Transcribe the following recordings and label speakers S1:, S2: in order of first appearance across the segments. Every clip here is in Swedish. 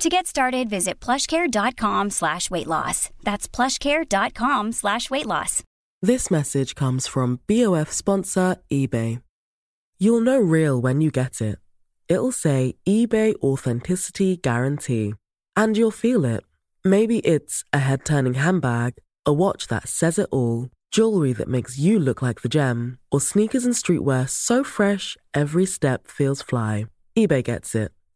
S1: To get started, visit plushcare.com slash weight loss. That's plushcare.com slash weight loss.
S2: This message comes from BOF sponsor eBay. You'll know real when you get it. It'll say eBay Authenticity Guarantee. And you'll feel it. Maybe it's a head turning handbag, a watch that says it all, jewelry that makes you look like the gem, or sneakers and streetwear so fresh every step feels fly. eBay gets it.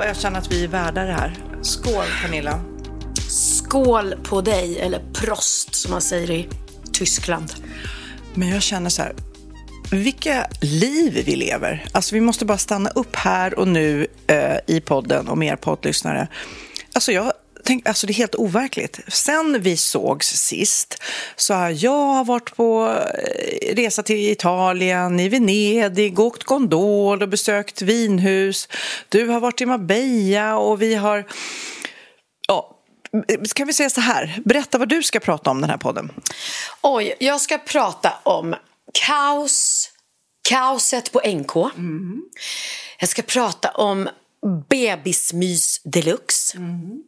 S3: Vad jag känner att vi är värda det här. Skål Pernilla.
S4: Skål på dig, eller prost som man säger i Tyskland.
S3: Men jag känner så här, vilka liv vi lever. Alltså vi måste bara stanna upp här och nu eh, i podden och mer poddlyssnare. Alltså jag tänk, alltså det är helt overkligt. Sen vi sågs sist så har jag varit på eh, resa till Italien, i Venedig, åkt gondol och besökt vinhus. Du har varit i Marbella och vi har... Ja, kan vi säga så här? Berätta vad du ska prata om den här podden.
S4: Oj, jag ska prata om kaos, kaoset på NK. Mm. Jag ska prata om bebismys deluxe. Mm.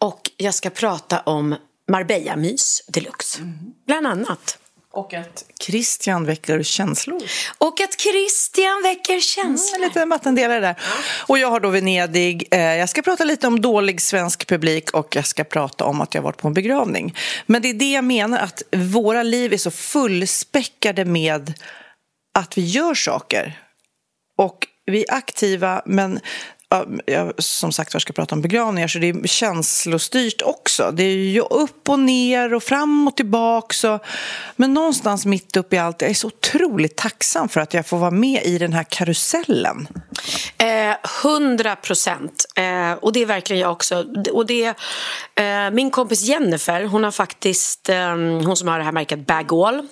S4: Och jag ska prata om Marbella-mys deluxe, mm. bland annat.
S3: Och att Christian väcker känslor.
S4: Och att Christian väcker känslor.
S3: Mm, lite vattendelare där. Och jag har då Venedig. Eh, jag ska prata lite om dålig svensk publik och jag ska prata om att jag varit på en begravning. Men det är det jag menar, att våra liv är så fullspäckade med att vi gör saker. Och vi är aktiva, men jag som sagt var ska prata om begravningar så det är känslostyrt också. Det är ju upp och ner och fram och tillbaka. Men någonstans mitt uppe i allt, jag är så otroligt tacksam för att jag får vara med i den här karusellen.
S4: Eh, hundra eh, procent. Eh, och det är verkligen jag också. Och det, eh, min kompis Jennifer, hon har faktiskt, eh, hon som har det här märket Bagall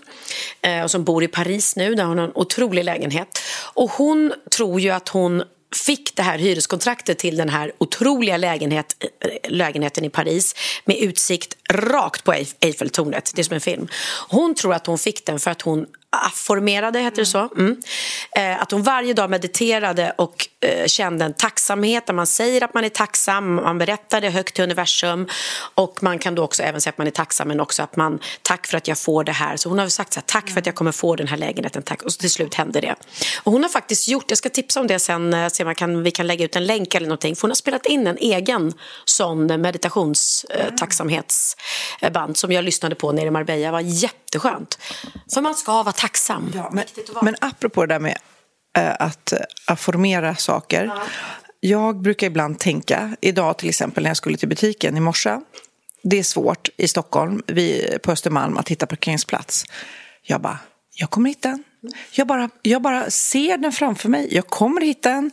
S4: eh, och som bor i Paris nu, där hon har en otrolig lägenhet. Och hon tror ju att hon fick det här hyreskontraktet till den här otroliga lägenhet, lägenheten i Paris med utsikt rakt på Eiffeltornet. Det är som en film. Hon tror att hon fick den för att hon afformerade, heter det så? Mm. Eh, att hon varje dag mediterade och eh, kände en tacksamhet där man säger att man är tacksam, man berättar det högt till universum och man kan då också även säga att man är tacksam men också att man, tack för att jag får det här. Så hon har sagt så här, tack för att jag kommer få den här lägenheten, tack. Och till slut hände det. Och hon har faktiskt gjort, jag ska tipsa om det sen, eh, se om kan, vi kan lägga ut en länk eller någonting, för hon har spelat in en egen sån meditationstacksamhetsband som jag lyssnade på nere i Marbella, det var jätteskönt. För man ska vara tacksam.
S3: Ja, men, men apropå det där med äh, att äh, formera saker. Ja. Jag brukar ibland tänka, idag till exempel när jag skulle till butiken i morse. Det är svårt i Stockholm, vi, på Östermalm, att hitta parkeringsplats. Jag bara, jag kommer hitta en. Jag bara, jag bara ser den framför mig. Jag kommer hitta en.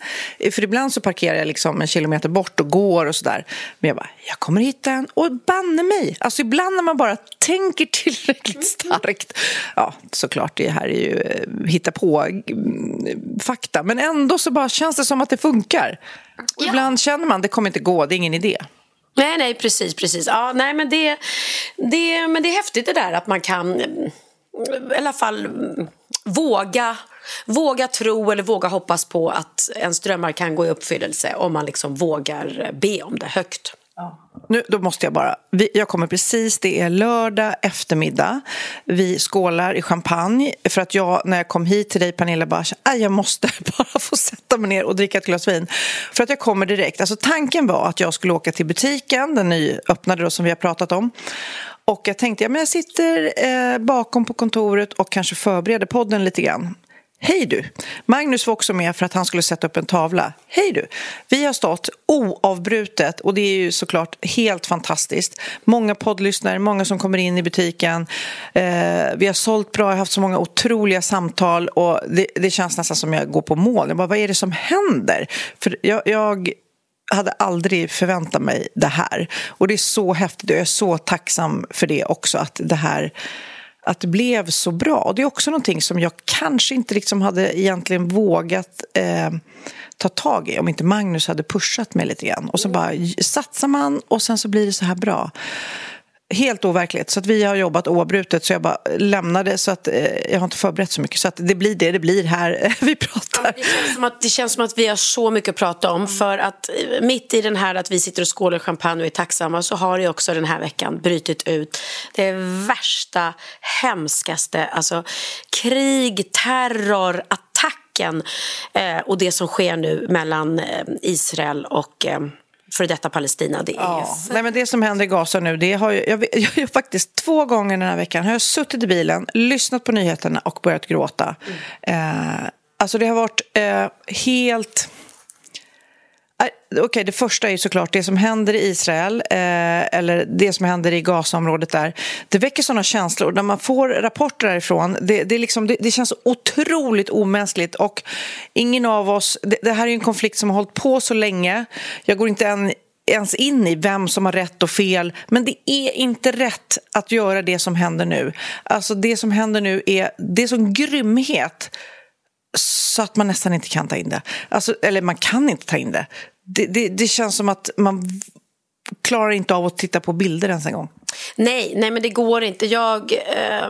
S3: För ibland så parkerar jag liksom en kilometer bort och går och sådär. Men jag bara, jag kommer hitta en. Och banne mig! Alltså ibland när man bara tänker tillräckligt starkt. Ja, såklart, det här är ju eh, hitta på mm, fakta. Men ändå så bara känns det som att det funkar. Och ja. ibland känner man, det kommer inte gå, det är ingen idé.
S4: Nej, nej, precis, precis. Ja, nej, men det, det, men det är häftigt det där att man kan i alla fall våga, våga tro eller våga hoppas på att ens drömmar kan gå i uppfyllelse om man liksom vågar be om det högt.
S3: Nu, då måste jag bara... Vi, jag kommer precis, det är lördag eftermiddag. Vi skålar i champagne. För att jag, när jag kom hit till dig, Pernilla, bara jag måste bara få sätta mig ner och dricka ett glas vin. För att jag kommer direkt. Alltså, tanken var att jag skulle åka till butiken, den nyöppnade då, som vi har pratat om. Och jag tänkte, ja, men jag sitter eh, bakom på kontoret och kanske förbereder podden lite grann. Hej du! Magnus var också med för att han skulle sätta upp en tavla. Hej du! Vi har stått oavbrutet och det är ju såklart helt fantastiskt. Många poddlyssnare, många som kommer in i butiken. Eh, vi har sålt bra, jag har haft så många otroliga samtal och det, det känns nästan som jag går på mål. Jag bara, vad är det som händer? För jag, jag hade aldrig förväntat mig det här. Och det är så häftigt och jag är så tacksam för det också, att det här att det blev så bra. Och det är också någonting som jag kanske inte liksom hade egentligen vågat eh, ta tag i om inte Magnus hade pushat mig lite grann. Och så bara satsar man och sen så blir det så här bra helt overkligt. Så att vi har jobbat oavbrutet så jag bara lämnade så att eh, jag har inte förberett så mycket. Så att det blir det det blir här vi pratar.
S4: det, känns som att, det känns som att vi har så mycket att prata om. För att eh, mitt i den här att vi sitter och skålar champagne och är tacksamma så har det också den här veckan brutit ut det värsta, hemskaste, alltså krig, terror, attacken eh, och det som sker nu mellan eh, Israel och eh, för detta Palestina. Det, är ja.
S3: Nej, men det som händer i Gaza nu, det har jag, jag, jag, jag, faktiskt två gånger den här veckan har jag suttit i bilen, lyssnat på nyheterna och börjat gråta. Mm. Eh, alltså det har varit eh, helt... Äh, okej, okay, det första är såklart det som händer i Israel eh, eller det som händer i Gazaområdet där. Det väcker sådana känslor. När man får rapporter därifrån, det, det, liksom, det, det känns otroligt omänskligt. Och ingen av oss... Det, det, här är en konflikt som har hållit på så länge. Jag går inte än ens in i vem som har rätt och fel. Men det är inte rätt att göra det som händer nu. Alltså det som händer nu är, det är sån grymhet så att man nästan inte kan ta in det. Alltså, eller man kan inte ta in det det, det, det känns som att man klarar inte av att titta på bilder ens en gång.
S4: Nej, nej men det går inte. Jag eh,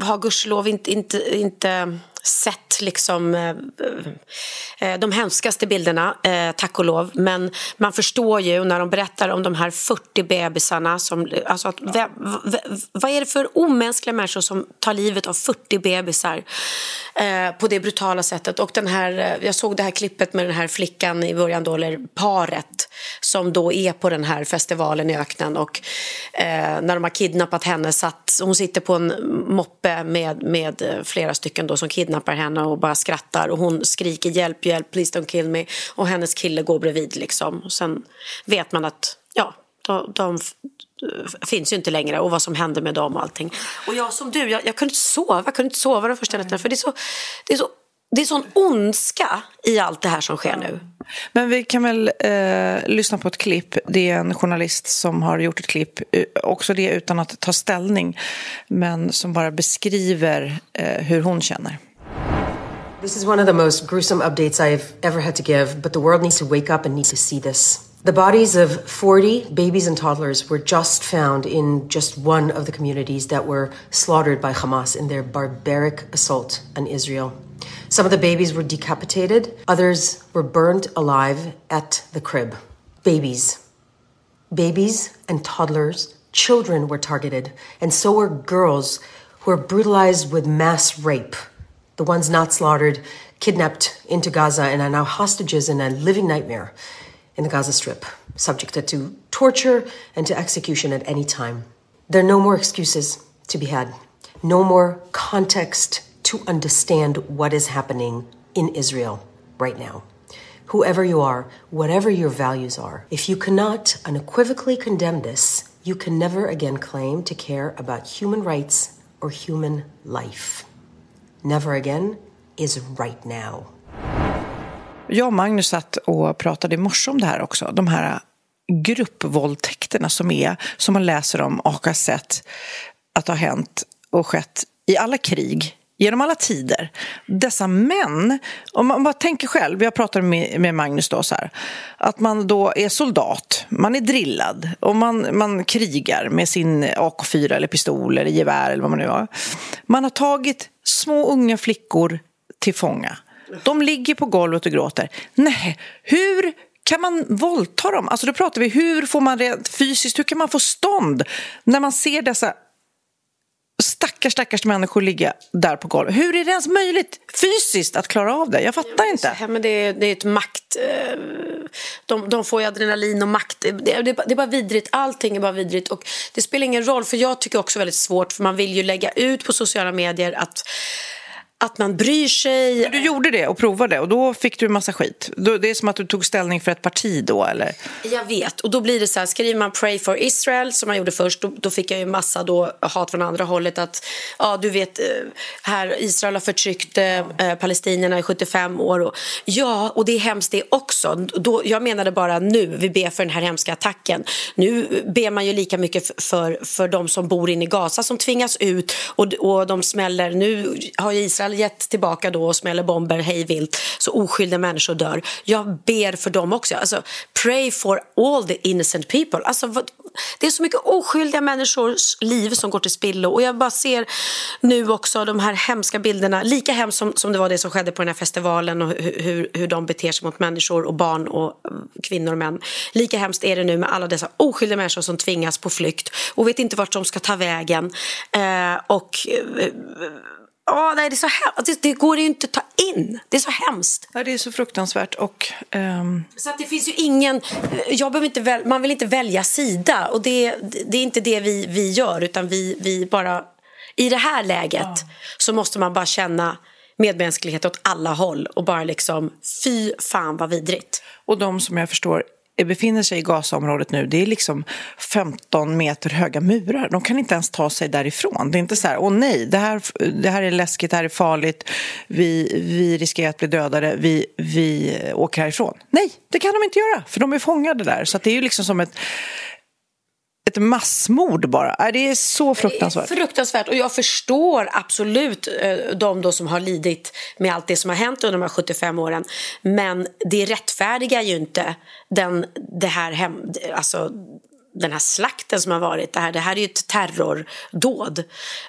S4: har gudskelov inte, inte, inte sett liksom, eh, eh, de hemskaste bilderna, eh, tack och lov. Men man förstår ju när de berättar om de här 40 bebisarna. Som, alltså att, v, v, vad är det för omänskliga människor som tar livet av 40 bebisar eh, på det brutala sättet? Och den här, eh, jag såg det här klippet med den här flickan i början, då, eller paret som då är på den här festivalen i öknen. Och eh, när de har kidnappat henne, satt, hon sitter på en moppe med, med flera stycken då som kidnappar henne och bara skrattar och hon skriker hjälp, hjälp, please don't kill me och hennes kille går bredvid liksom. Och sen vet man att ja, de, de finns ju inte längre och vad som händer med dem och allting. Och jag som du, jag, jag kunde inte sova, jag kunde inte sova de första nätterna för det är så, det är så det är sån ondska i allt det här som sker nu.
S3: Men vi kan väl eh, lyssna på ett klipp. Det är en journalist som har gjort ett klipp, eh, också det utan att ta ställning, men som bara beskriver eh, hur hon känner.
S5: This is one of the most gruesome updates I've ever had to give, but the world needs to wake up and need to see this. The bodies of 40 babies and toddlers were just found in just one of the communities that were slaughtered by Hamas in their barbaric assault on Israel. Some of the babies were decapitated, others were burned alive at the crib. Babies. Babies and toddlers, children were targeted, and so were girls who were brutalized with mass rape. The ones not slaughtered, kidnapped into Gaza, and are now hostages in a living nightmare in the Gaza Strip, subjected to torture and to execution at any time. There are no more excuses to be had, no more context to understand what is happening in Israel right now. Whoever you are, whatever your values are, if you cannot unequivocally condemn this, you can never again claim to care about human rights or human life. Never again is right now.
S3: Jag och Magnus satt och pratade i morse om det här också. De här gruppvåldtäkterna som är, som man läser om och har sett att ha hänt och skett i alla krig genom alla tider. Dessa män, om man bara tänker själv, jag pratade med, med Magnus då så här, att man då är soldat, man är drillad och man, man krigar med sin AK4 eller pistol eller gevär eller vad man nu har. Man har tagit små unga flickor till fånga. De ligger på golvet och gråter. Nej, hur kan man våldta dem? Alltså då pratar vi, hur får man rent fysiskt, hur kan man få stånd när man ser dessa stackars, stackars människor ligga där på golvet. Hur är det ens möjligt fysiskt att klara av det? Jag fattar ja, inte.
S4: Ja, men det, är, det är ett makt... Eh, de, de får ju adrenalin och makt. Det, det, det, är bara vidrigt. Allting är bara vidrigt. Och det spelar ingen roll, för jag tycker också väldigt svårt, för man vill ju lägga ut på sociala medier att att man bryr sig.
S3: Du gjorde det och provade och då fick du en massa skit. Det är som att du tog ställning för ett parti då eller?
S4: Jag vet och då blir det så här, skriver man pray for Israel som man gjorde först då, då fick jag ju massa då hat från andra hållet att ja du vet eh, här Israel har förtryckt eh, palestinierna i 75 år och ja och det är hemskt det också. Då, jag menade bara nu vi ber för den här hemska attacken. Nu ber man ju lika mycket för, för de som bor inne i Gaza som tvingas ut och, och de smäller. Nu har ju Israel Israel gett tillbaka då och smäller bomber hejvilt så oskyldiga människor dör. Jag ber för dem också. Alltså, pray for all the innocent people. Alltså, vad, det är så mycket oskyldiga människors liv som går till spillo och jag bara ser nu också de här hemska bilderna, lika hemskt som, som det var det som skedde på den här festivalen och hur, hur de beter sig mot människor och barn och eh, kvinnor och män. Lika hemskt är det nu med alla dessa oskyldiga människor som tvingas på flykt och vet inte vart de ska ta vägen. Eh, och eh, Oh, nej, det, är så hemskt. Det, det, går ju inte att ta in. Det är så hemskt.
S3: Ja, det är så fruktansvärt. Och, um...
S4: Så att det finns ju ingen... Jag behöver inte väl, man vill inte välja sida. Och det, det är inte det vi, vi gör. Utan vi, vi bara... I det här läget ja. så måste man bara känna medmänsklighet åt alla håll och bara liksom fy fan vad vidrigt.
S3: Och de som jag förstår Eh, befinner sig i Gazaområdet nu, det är liksom 15 meter höga murar. De kan inte ens ta sig därifrån. Det är inte så här, åh nej, det här, det här är läskigt, det här är farligt, vi, vi riskerar att bli dödade, vi, vi eh, åker härifrån. Nej, det kan de inte göra, för de är fångade där. Så det är ju liksom som ett ett massmord bara. Det är så fruktansvärt.
S4: Är fruktansvärt. Och jag förstår absolut eh, de då som har lidit med allt det som har hänt under de här 75 åren. Men det rättfärdigar ju inte den, det här hem, alltså, den här slakten som har varit. Det här, det här är ju ett terrordåd.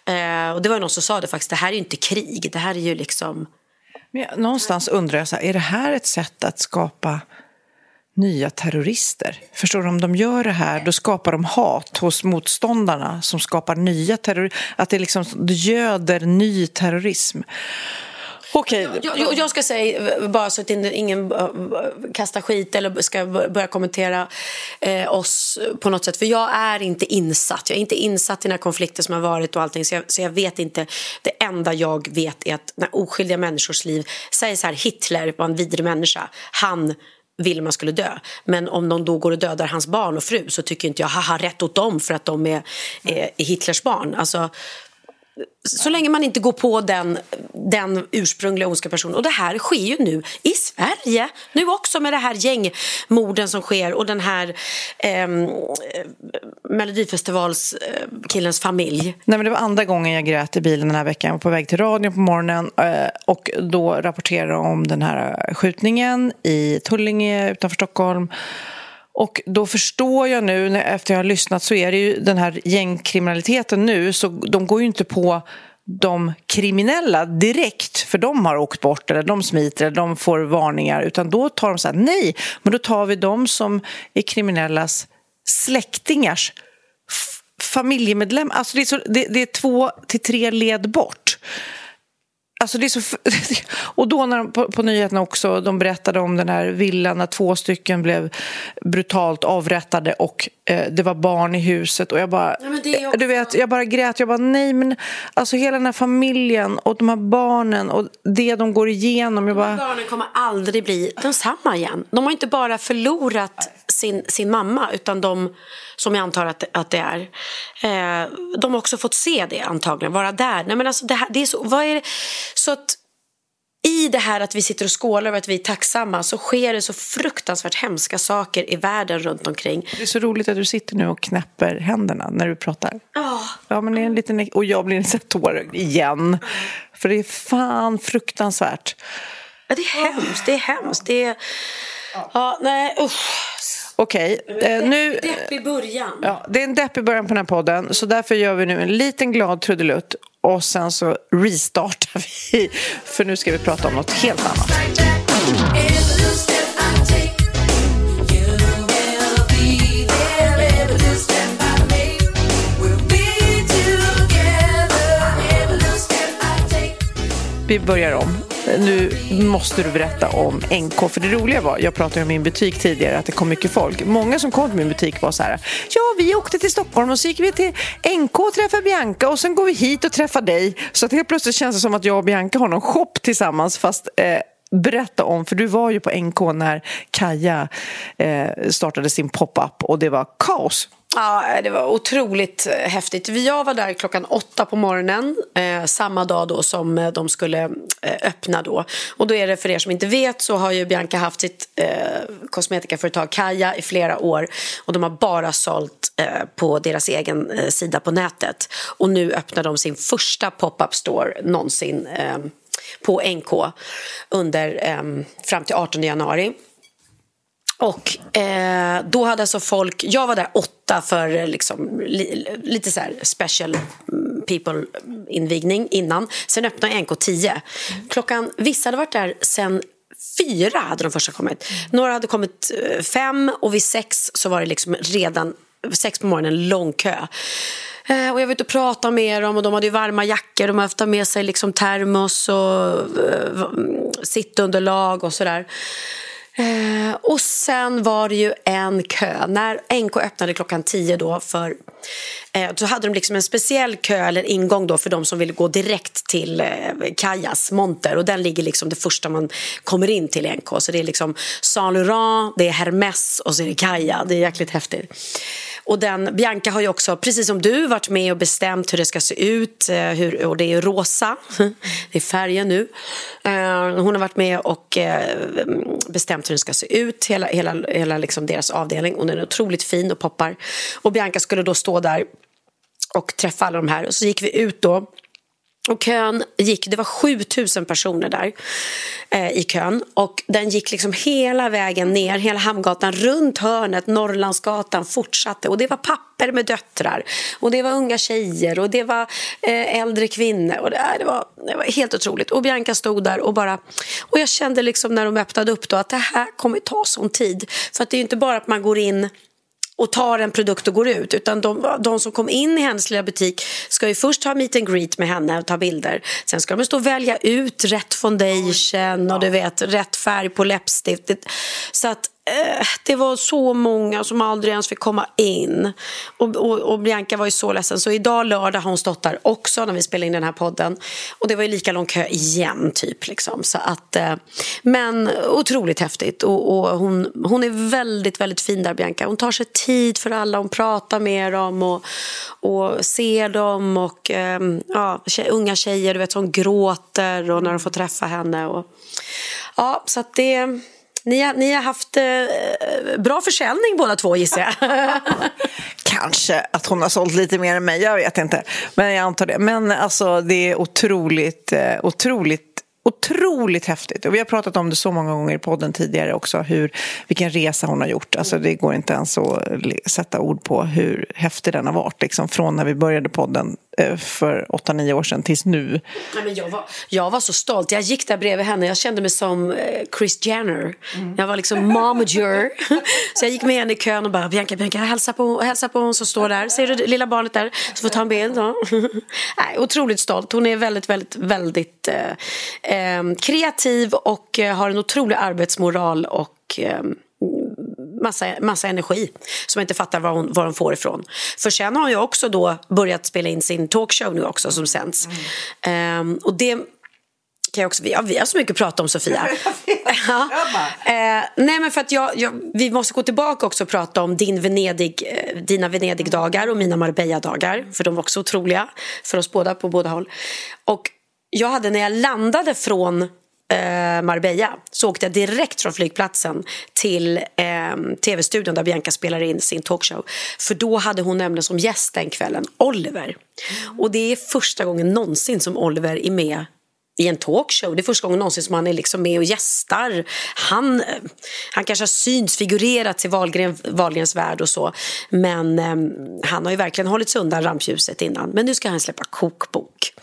S4: Eh, och det var någon som sa det faktiskt. Det här är ju inte krig. Det här är ju liksom...
S3: Men någonstans undrar jag, så här, är det här ett sätt att skapa nya terrorister. Förstår du? Om de gör det här, då skapar de hat hos motståndarna som skapar nya terrorister. Att det liksom göder ny terrorism.
S4: Okej. Jag, jag, ska säga, bara så att ingen eh, kastar skit eller ska börja kommentera eh, oss på något sätt. För jag är inte insatt. Jag är inte insatt i den här konflikten som har varit och allting. Så jag, så jag vet inte. Det enda jag vet är att när oskyldiga människors liv, säger så här, Hitler var en vidrig människa. Han ville man skulle dö. Men om någon då går och dödar hans barn och fru så tycker inte jag haha rätt åt dem för att de är, är Hitlers barn. Alltså, så länge man inte går på den, den ursprungliga ondska personen. Och det här sker ju nu i Sverige. Nu också med det här gängmorden som sker och den här ehm, eh, Melodifestivalskillens familj.
S3: Nej, men det var andra gången jag grät i bilen den här veckan. Jag var på väg till radion på morgonen eh, och då rapporterade om den här skjutningen i Tullinge utanför Stockholm. Och då förstår jag nu, efter jag har lyssnat, så är det ju den här gängkriminaliteten nu, så de går ju inte på de kriminella direkt, för de har åkt bort eller de smiter eller de får varningar, utan då tar de så här, nej, men då tar vi de som är kriminellas släktingars familjemedlem. Alltså det är, så, det, det är två till tre led bort. Alltså det är så, och då när de, på, på nyheterna också, de berättade om den här villan när två stycken blev brutalt avrättade och eh, det var barn i huset och jag bara, ja, du vet, jag bara grät, jag bara nej men alltså hela den här familjen och de här barnen och det de går igenom. Jag bara...
S4: Barnen kommer aldrig bli densamma igen. De har inte bara förlorat sin, sin mamma utan de som jag antar att, att det är. Eh, de har också fått se det antagligen, vara där. Nej, men alltså det här, det är så, vad är det? så att i det här att vi sitter och skålar över att vi är tacksamma så sker det så fruktansvärt hemska saker i världen runt omkring.
S3: Det är så roligt att du sitter nu och knäpper händerna när du pratar.
S4: Oh.
S3: Ja, men det är en liten... Och jag blir lite tårögd igen. För det är fan fruktansvärt.
S4: Ja, det är hemskt. Det är hemskt. Det är... Ja, nej, usch.
S3: Okej. Okay. Eh, nu...
S4: Deppig början.
S3: Ja, det är en deppig början på den här podden. Så därför gör vi nu en liten glad trudelutt och sen så restartar vi. För nu ska vi prata om något helt annat. Vi börjar om. Nu måste du berätta om NK. För det roliga var, jag pratade om min butik tidigare, att det kom mycket folk. Många som kom till min butik var så här, ja vi åkte till Stockholm och så gick vi till NK och träffade Bianca och sen går vi hit och träffar dig. Så att helt plötsligt känns det som att jag och Bianca har någon shop tillsammans fast eh, berätta om, för du var ju på NK när Kaja eh, startade sin pop-up och det var kaos.
S4: Ja, det var otroligt eh, häftigt. Jag var där klockan åtta på morgonen eh, samma dag då som eh, de skulle eh, öppna då. Och då är det för er som inte vet så har ju Bianca haft sitt eh, kosmetikaföretag Kaja i flera år och de har bara sålt eh, på deras egen eh, sida på nätet. Och nu öppnar de sin första pop-up store någonsin eh, på NK under, ehm, fram till 18 januari. Och eh, då hade alltså folk, jag var där åtta för eh, liksom, li, lite så här special mm, people mm, invigning innan. Sen öppnade NK 10. Klockan, vissa hade varit där sen fyra hade de första kommit. Några hade kommit eh, fem och vid sex så var det liksom redan sex på morgonen lång kö. Eh, och jag var ute och pratade med dem och de hade varma jackor. De hade haft med sig liksom termos och eh, sittunderlag och sådär. Eh, och sen var det ju en kö. När NK öppnade klockan 10 då för, eh, så hade de liksom en speciell kö eller ingång då för de som ville gå direkt till eh, Kajas monter. Och den ligger liksom det första man kommer in till NK. Så det är liksom Saint Laurent, det är Hermès och så är det Kaja. Det är jäkligt häftigt. Och den, Bianca har ju också, precis som du, varit med och bestämt hur det ska se ut. Eh, hur, och det är rosa, det är färgen nu. Eh, hon har varit med och eh, bestämt hur den ska se ut, hela, hela, hela liksom deras avdelning. Och den är otroligt fin och poppar. Och Bianca skulle då stå där och träffa alla de här. Och så gick vi ut då och kön gick, det var 7000 personer där eh, i kön. Och den gick liksom hela vägen ner, hela Hamngatan, runt hörnet, Norrlandsgatan fortsatte. Och det var papper med döttrar. Och det var unga tjejer. Och det var eh, äldre kvinnor. Och det, eh, det, var, det var helt otroligt. Och Bianca stod där och bara, och jag kände liksom när de öppnade upp då att det här kommer ta sån tid. För att det är ju inte bara att man går in och tar en produkt och går ut. Utan de, de, som kom in i hennes lilla butik ska ju först ha meet and greet med henne och ta bilder. Sen ska de stå och välja ut rätt foundation och du vet, rätt färg på läppstiftet. Så att Eh, det var så många som aldrig ens fick komma in. Och, och, och, Bianca var ju så ledsen. Så idag lördag har hon stått där också när vi spelade in den här podden. Och det var ju lika lång kö igen typ. Liksom. Så att, eh, men otroligt häftigt. Och, och, hon, hon är väldigt, väldigt fin där Bianca. Hon tar sig tid för alla. Hon pratar med dem och, och ser dem. Och eh, ja, tjej, unga tjejer du vet, som gråter och när de får träffa henne. Och, ja, så att det ni har, ni har haft eh, bra försäljning båda två gissar jag.
S3: Kanske att hon har sålt lite mer än mig, jag vet inte. Men jag antar det. Men alltså det är otroligt, eh, otroligt otroligt häftigt. Och vi har pratat om det så många gånger i podden tidigare också, hur, vilken resa hon har gjort. Alltså, det går inte ens att sätta ord på hur häftig den har varit. Liksom, från när vi började podden för 8-9 år sedan tills nu.
S4: Nej, men jag, var, jag var så stolt. Jag gick där bredvid henne. Jag kände mig som eh, Chris Jenner. Mm. Jag var liksom momager. så jag gick med henne i kön och bara Bianca, Bianca, hälsa på, hälsa på hon som står där. Ser du det lilla barnet där? Så får ta en bild. Ja. Nej, otroligt stolt. Hon är väldigt, väldigt, väldigt eh, eh, kreativ och eh, har en otrolig arbetsmoral och eh, massa, massa energi som jag inte fattar var hon, var hon får ifrån. För sen har jag också då börjat spela in sin talkshow nu också som sänds. Mm. Eh, och det kan jag också, vi, har, vi har så mycket att prata om Sofia. ja. eh, nej men för att jag, jag, vi måste gå tillbaka också och prata om din Venedig, eh, dina Venedig-dagar och mina Marbella-dagar. För de var också otroliga för oss båda på båda håll. Och jag hade när jag landade från eh, Marbella så åkte jag direkt från flygplatsen till eh, tv-studion där Bianca spelar in sin talkshow. För då hade hon nämligen som gäst den kvällen Oliver. Mm. Och det är första gången någonsin som Oliver är med i en talkshow. Det är första gången någonsin som han är liksom med och gästar. Han, eh, han kanske har syns, figurerat till Wahlgren, Wahlgrens värld och så. Men eh, han har ju verkligen hållit sig undan rampljuset innan. Men nu ska han släppa kokbok.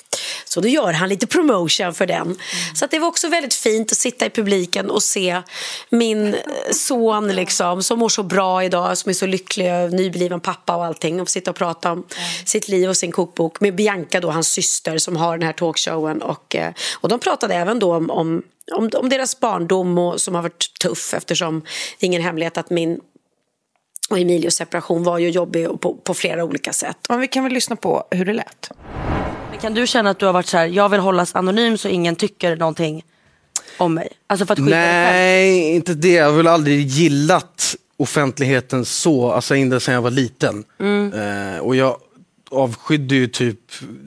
S4: Så då gör han lite promotion för den. Mm. Så det var också väldigt fint att sitta i publiken och se min son liksom, som mår så bra idag, som är så lycklig, nybliven pappa och allting. Och sitta och prata om mm. sitt liv och sin kokbok med Bianca, då, hans syster, som har den här talkshowen. Och, eh, och de pratade även då om, om om, om deras barndom och, som har varit tuff eftersom det är ingen hemlighet att min och Emilios separation var ju jobbig på, på flera olika sätt.
S3: Men vi kan väl lyssna på hur det lät.
S6: Kan du känna att du har varit så här, jag vill hållas anonym så ingen tycker någonting om mig? Alltså för att skydda
S7: Nej, inte det. Jag har väl aldrig gillat offentligheten så, alltså inte sedan jag var liten. Mm. Eh, och jag avskydde ju typ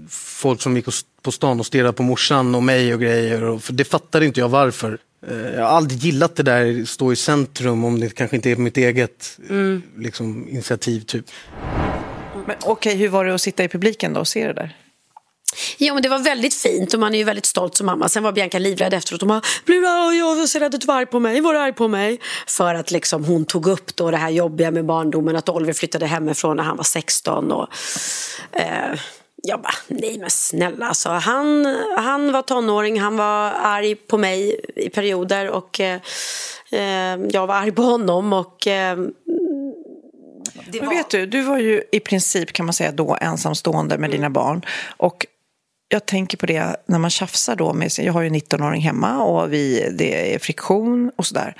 S7: folk som gick på stan och stirrade på morsan och mig och grejer. Och, för det fattade inte jag varför. Eh, jag har aldrig gillat det där stå i centrum om det kanske inte är mitt eget mm. liksom, initiativ. Typ.
S3: Okej, okay, hur var det att sitta i publiken då och se det där?
S4: Ja, men det var väldigt fint och man är ju väldigt stolt som mamma. Sen var Bianca livrädd efteråt. Hon bara, blir du jag ser att du var arg på mig, var du arg på mig? För att liksom hon tog upp då det här jobbiga med barndomen, att Oliver flyttade hemifrån när han var 16 och eh, jag bara, nej men snälla alltså. Han, han var tonåring, han var arg på mig i perioder och eh, eh jag var arg på honom och eh,
S3: men vet du, du var ju i princip kan man säga då ensamstående med mm. dina barn. Och jag tänker på det när man tjafsar då med sin, Jag har ju en 19-åring hemma och vi, det är friktion och sådär.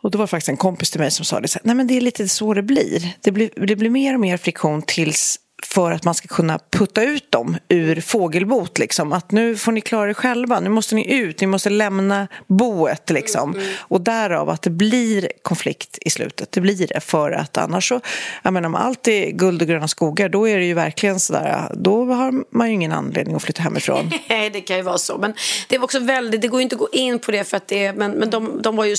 S3: Och då var det faktiskt en kompis till mig som sa det så här, nej men det är lite så det blir. Det blir, det blir mer och mer friktion tills för att man ska kunna putta ut dem ur fågelbot. Liksom. Att nu får ni klara er själva, nu måste ni ut, ni måste lämna boet. Liksom. Mm, mm. Och därav att det blir konflikt i slutet. Det blir det, för att annars så, jag menar om allt är guld och gröna skogar, då är det ju verkligen sådär, då har man ju ingen anledning att flytta hemifrån.
S4: Nej, det kan ju vara så. Men det var också väldigt, det går ju inte att gå in på det för att det, men, men de, de var ju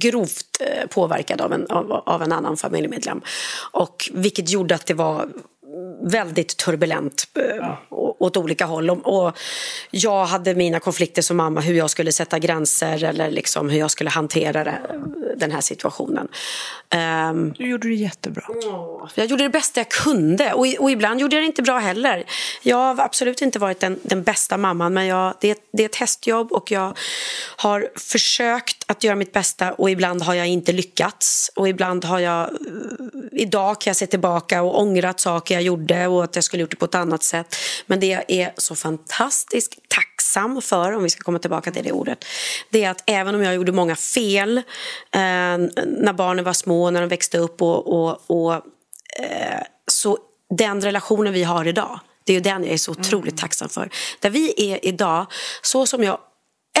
S4: grovt eh, påverkade av en, av, av en annan familjemedlem. Och vilket gjorde att det var väldigt turbulent eh, ja. åt olika håll. Och jag hade mina konflikter som mamma, hur jag skulle sätta gränser eller liksom hur jag skulle hantera den här situationen.
S3: Um, du gjorde det jättebra.
S4: Jag gjorde det bästa jag kunde och, och, ibland gjorde jag det inte bra heller. Jag har absolut inte varit den, den bästa mamman men jag, det, det är ett hästjobb och jag har försökt att göra mitt bästa och ibland har jag inte lyckats. Och ibland har jag, idag kan jag se tillbaka och ångrat saker jag gjorde och att jag skulle gjort det på ett annat sätt. Men det jag är så fantastiskt tacksam för, om vi ska komma tillbaka till det ordet, det är att även om jag gjorde många fel eh, när barnen var små, när de växte upp och, och, och eh, så den relationen vi har idag, det är ju den jag är så otroligt mm. tacksam för. Där vi är idag, så som jag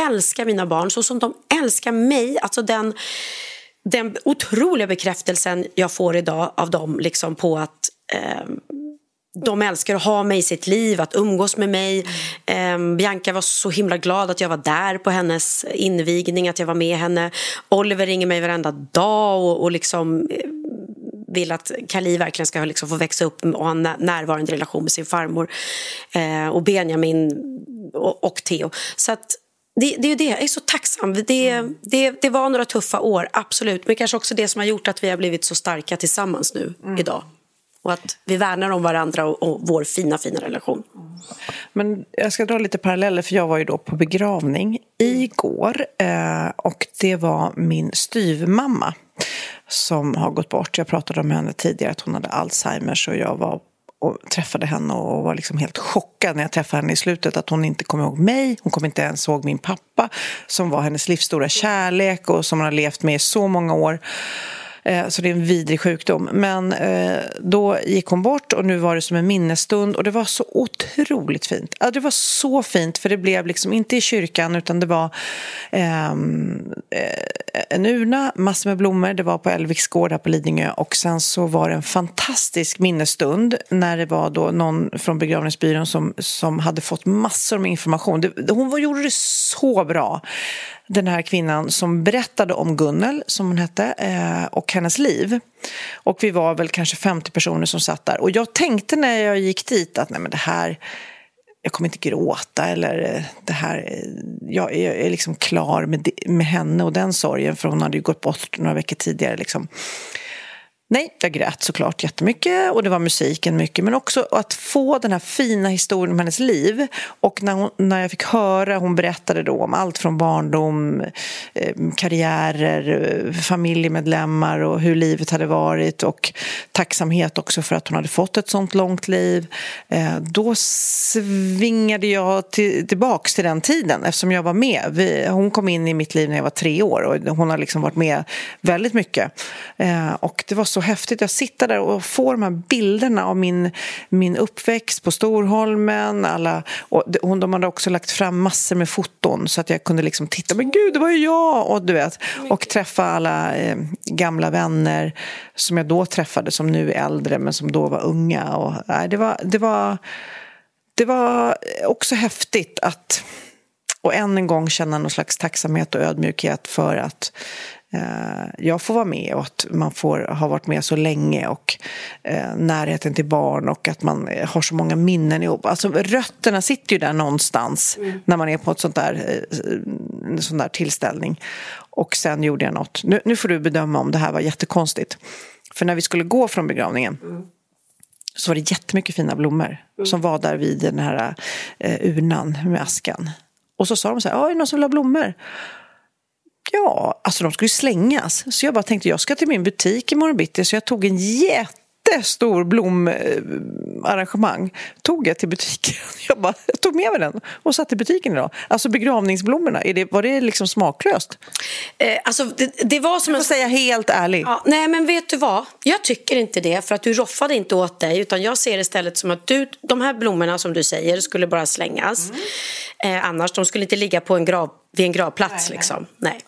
S4: älskar mina barn, så som de älskar mig, alltså den den otroliga bekräftelsen jag får idag av dem liksom på att eh, de älskar att ha mig i sitt liv, att umgås med mig. Mm. Eh, Bianca var så himla glad att jag var där på hennes invigning, att jag var med henne. Oliver ringer mig varenda dag och, och liksom eh, vill att Kali verkligen ska liksom få växa upp och ha en närvarande relation med sin farmor. Eh, och Benjamin och, och Theo. Så att det, det är det, jag är så tacksam. Det, mm. det, det var några tuffa år, absolut. Men kanske också det som har gjort att vi har blivit så starka tillsammans nu mm. idag. Och att vi värnar om varandra och, och, vår fina, fina relation.
S3: Men jag ska dra lite paralleller, för jag var ju då på begravning igår. Eh, och det var min styvmamma som har gått bort. Jag pratade om henne tidigare, att hon hade Alzheimers och jag var och träffade henne och var liksom helt chockad när jag träffade henne i slutet att hon inte kom ihåg mig, hon kom inte ens ihåg min pappa som var hennes livsstora kärlek och som hon har levt med i så många år. Eh, så det är en vidrig sjukdom. Men eh, då gick hon bort och nu var det som en minnesstund och det var så otroligt fint. det var så fint för det blev liksom inte i kyrkan utan det var ehm, eh, en urna, massor med blommor. Det var på Elviks gård här på Lidingö och sen så var det en fantastisk minnesstund när det var då någon från begravningsbyrån som, som hade fått massor med information. Det, hon gjorde det så bra den här kvinnan som berättade om Gunnel, som hon hette, eh, och hennes liv. Och vi var väl kanske 50 personer som satt där. Och jag tänkte när jag gick dit att nej men det här, jag kommer inte gråta eller eh, det här, eh, jag är liksom klar med, med henne och den sorgen för hon hade ju gått bort några veckor tidigare. Liksom. Nej, jag grät såklart jättemycket och det var musiken mycket men också att få den här fina historien om hennes liv och när, hon, när jag fick höra, hon berättade då om allt från barndom, eh, karriärer, eh, familjemedlemmar och hur livet hade varit och tacksamhet också för att hon hade fått ett sånt långt liv. Eh, då svingade jag till, tillbaks till den tiden eftersom jag var med. Vi, hon kom in i mitt liv när jag var tre år och hon har liksom varit med väldigt mycket. Eh, och det var så så häftigt. Jag sitter där och får de här bilderna av min, min uppväxt på Storholmen. Alla, och de hade också lagt fram massor med foton så att jag kunde liksom titta. Men gud, det var ju jag! Och, du vet, och träffa alla eh, gamla vänner som jag då träffade som nu är äldre men som då var unga. Och, nej, det, var, det, var, det var också häftigt att och än en gång känna någon slags tacksamhet och ödmjukhet för att Eh, jag får vara med och att man får ha varit med så länge och eh, närheten till barn och att man har så många minnen ihop. Alltså rötterna sitter ju där någonstans mm. när man är på ett sånt där, eh, en sån där tillställning. Och sen gjorde jag något. Nu, nu får du bedöma om det här var jättekonstigt. För när vi skulle gå från begravningen mm. så var det jättemycket fina blommor mm. som var där vid den här eh, urnan med askan. Och så sa de så här, är det någon som vill ha blommor? Ja, alltså de skulle ju slängas. Så jag bara tänkte, jag ska till min butik imorgon bitti. Så jag tog en jättestor blomarrangemang. Tog jag till butiken. Jag, bara, jag tog med mig den och satt i butiken idag. Alltså begravningsblommorna, är det, var det liksom smaklöst?
S4: Eh, alltså det, det var som
S3: får
S4: en...
S3: säga helt ärligt.
S4: Ja, nej men vet du vad? Jag tycker inte det för att du roffade inte åt dig utan jag ser istället som att du, de här blommorna som du säger skulle bara slängas. Mm. Eh, annars, de skulle inte ligga på en grav vid en gravplats. Nej, liksom. nej. nej.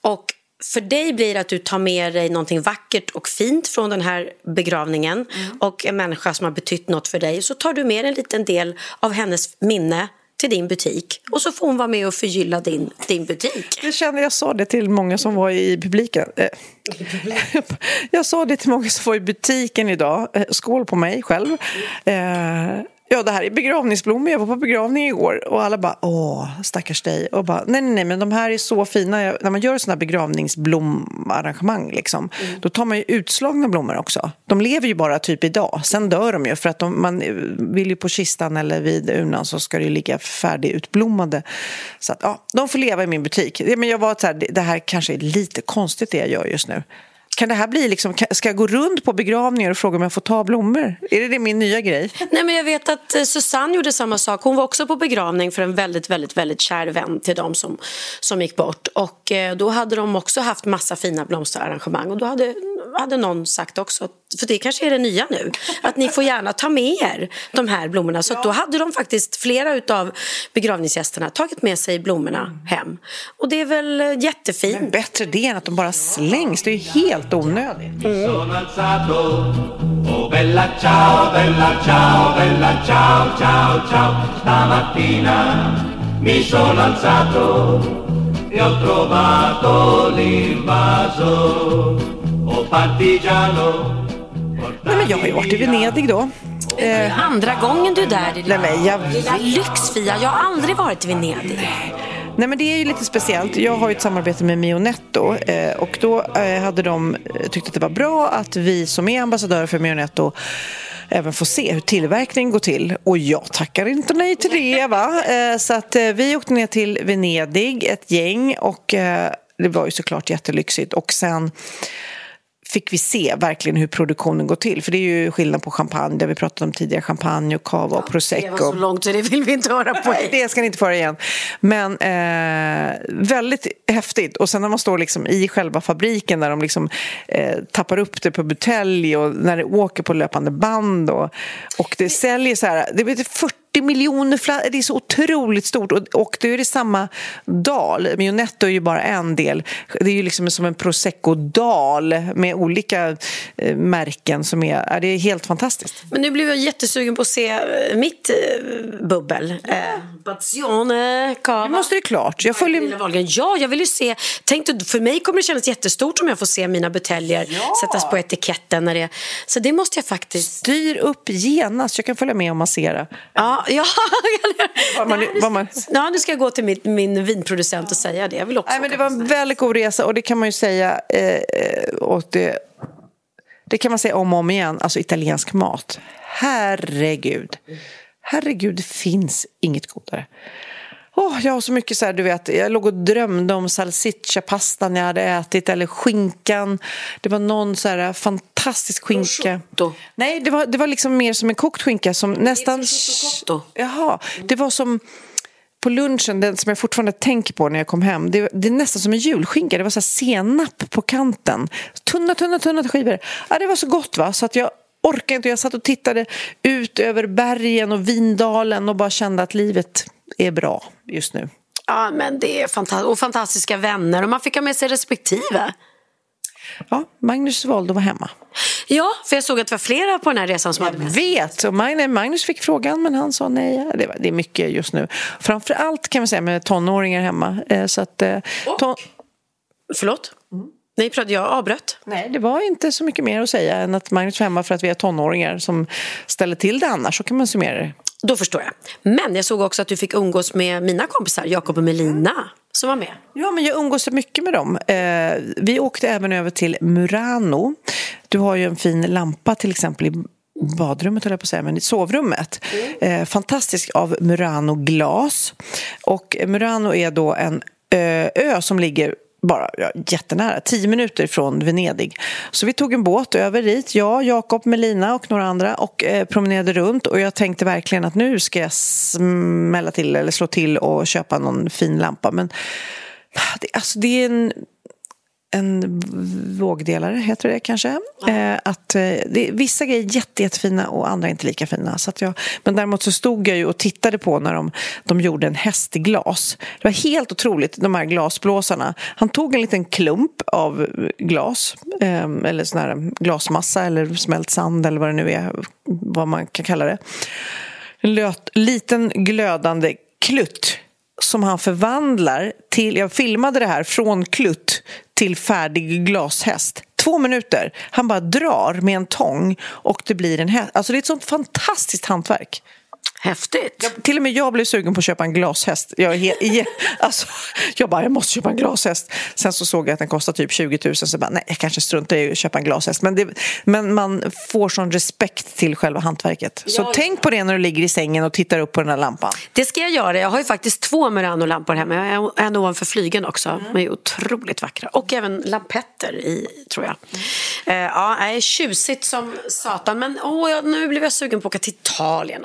S4: Och för dig blir det att du tar med dig någonting vackert och fint från den här begravningen mm. och en människa som har betytt något för dig. Så tar du med en liten del av hennes minne till din butik och så får hon vara med och förgylla din, din butik.
S3: Jag känner jag sa det till många som var i publiken. Eh, jag sa det till många som var i butiken idag. Eh, skål på mig själv. Ja, det här är begravningsblommor. Jag var på begravning igår och alla bara åh, stackars dig. Och bara, nej, nej, nej, men de här är så fina. När man gör sådana begravningsblomarrangemang liksom, mm. då tar man ju utslagna blommor också. De lever ju bara typ idag. Sen dör de ju för att de, man vill ju på kistan eller vid urnan så ska det ju ligga färdigutblommade. Så att, ja, de får leva i min butik. Men jag var så här, det här kanske är lite konstigt det jag gör just nu. Kan det här bli liksom, ska jag gå runt på begravningar och fråga om jag får ta blommor? Är det, det min nya grej?
S4: Nej men jag vet att eh, Susanne gjorde samma sak. Hon var också på begravning för en väldigt, väldigt, väldigt kär vän till dem som, som gick bort. Och eh, då hade de också haft massa fina blomsterarrangemang och då hade, hade någon sagt också, för det kanske är det nya nu, att ni får gärna ta med er de här blommorna. Så ja. då hade de faktiskt, flera av begravningsgästerna, tagit med sig blommorna hem. Och det är väl eh, jättefint. Men
S3: bättre det än att de bara slängs, det är helt helt onödigt. Mm. e ho trovato l'invaso O partigiano Nej, men jag har ju varit i Venedig då.
S4: Eh, Andra gången du är där i Nej, jag... lyxfia. Jag har aldrig varit i Venedig.
S3: Nej, men det är ju lite speciellt. Jag har ju ett samarbete med Mionetto eh, och då eh, hade de eh, tyckt att det var bra att vi som är ambassadörer för Mionetto även får se hur tillverkning går till. Och jag tackar inte nej till det. Va? Eh, så att vi åkte ner till Venedig, ett gäng, och det var ju såklart jättelyxigt. Och sen fick vi se verkligen hur produktionen går till. För det är ju skillnad på champagne, det vi pratat om tidigare, champagne och cava och prosecco. Det var
S4: så långt så det vill vi inte höra på.
S3: det ska ni inte få höra igen. Men eh, väldigt häftigt. Och sen när man står liksom i själva fabriken där de liksom eh, tappar upp det på butelj och när det åker på löpande band och, och det säljer så här, det blir 40 40 miljoner flaskor. Det är så otroligt stort. Och, och då är det samma dal. Mionetto är ju bara en del. Det är ju liksom som en prosecco-dal med olika eh, märken som är... Det är helt fantastiskt.
S4: Men nu blev jag jättesugen på att se eh, mitt eh, bubbel. Eh, Bazione Cava.
S3: Det måste det klart. Jag följer...
S4: Ja, jag vill ju se. Tänk för mig kommer det kännas jättestort om jag får se mina buteljer ja. sättas på etiketten. När det... Så det måste jag faktiskt...
S3: Styr upp genast. Jag kan följa med och massera.
S4: Ja, ja, var man, var man... ja, nu ska jag gå till min, min vinproducent och säga det. Jag vill också
S3: Nej, men det var en väldigt god resa och det kan man ju säga. Eh, och det, Det kan man säga om och om igen. Alltså italiensk mat. Herregud. Herregud, det finns inget godare. Oh, jag har så mycket så här, du vet, jag låg och drömde om salsiccia-pastan jag hade ätit eller skinkan. Det var någon så här fantastisk skinka.
S4: Prosciutto.
S3: Nej, det var, det var liksom mer som en kokt skinka som nästan... Jaha, det var som på lunchen, den som jag fortfarande tänker på när jag kom hem. Det, det är nästan som en julskinka. Det var så senap på kanten. Tunna, tunna, tunna skivor. Ja, det var så gott va, så att jag orkade inte. Jag satt och tittade ut över bergen och Vindalen och bara kände att livet är bra just nu.
S4: Ja, men det är fantastiskt. Och fantastiska vänner. Och man fick ha med sig respektive.
S3: Ja, Magnus valde att vara hemma.
S4: Ja, för jag såg att det var flera på den här resan som hade med sig.
S3: Vet! Och Magnus, fick frågan, men han sa nej. Det, var, det är mycket just nu. Framför allt kan man säga med tonåringar hemma. Eh, Så att, eh, ton...
S4: Förlåt? Nej, pratade jag avbröt.
S3: Nej, det var inte så mycket mer att säga än att Magnus var hemma för att vi är tonåringar som ställer till det annars. Så kan man summera det.
S4: Då förstår jag. Men jag såg också att du fick umgås med mina kompisar, Jakob och Melina, som var med.
S3: Ja, men jag umgås så mycket med dem. Eh, vi åkte även över till Murano. Du har ju en fin lampa till exempel i badrummet, höll jag på att säga, men i sovrummet. Eh, fantastisk av Murano glas. Och Murano är då en ö som ligger bara ja, jättenära, tio minuter från Venedig. Så vi tog en båt över dit, jag, Jakob, Melina och några andra och eh, promenerade runt och jag tänkte verkligen att nu ska jag smälla till eller slå till och köpa någon fin lampa. Men ah, det, alltså, det är en en vågdelare, heter det kanske. Eh, att, eh, det, vissa grejer är jätte, jättefina och andra inte lika fina. Så jag, men däremot så stod jag ju och tittade på när de, de gjorde en häst i glas. Det var helt otroligt, de här glasblåsarna. Han tog en liten klump av glas, eh, eller sån här glasmassa eller smält sand eller vad det nu är, vad man kan kalla det. En löt, liten glödande klutt som han förvandlar till, jag filmade det här, från klutt till färdig glashäst. Två minuter. Han bara drar med en tång och det blir en häst. Alltså det är ett sånt fantastiskt hantverk.
S4: Häftigt.
S3: Till och med jag blev sugen på att köpa en glashäst. Jag, alltså, jag bara, jag måste köpa en glashäst. Sen så såg jag att den kostar typ 20 000 så jag bara, nej, jag kanske struntar i att köpa en glashäst. Men, det, men man får sån respekt till själva hantverket. Så tänk på det när du ligger i sängen och tittar upp på den här lampan.
S4: Det ska jag göra. Jag har ju faktiskt två Murano-lampor hemma. Jag har en ovanför flygeln också. De är otroligt vackra. Och även lampetter i, tror jag. Eh, ja, är tjusigt som satan. Men åh, jag, nu blev jag sugen på att åka till Italien.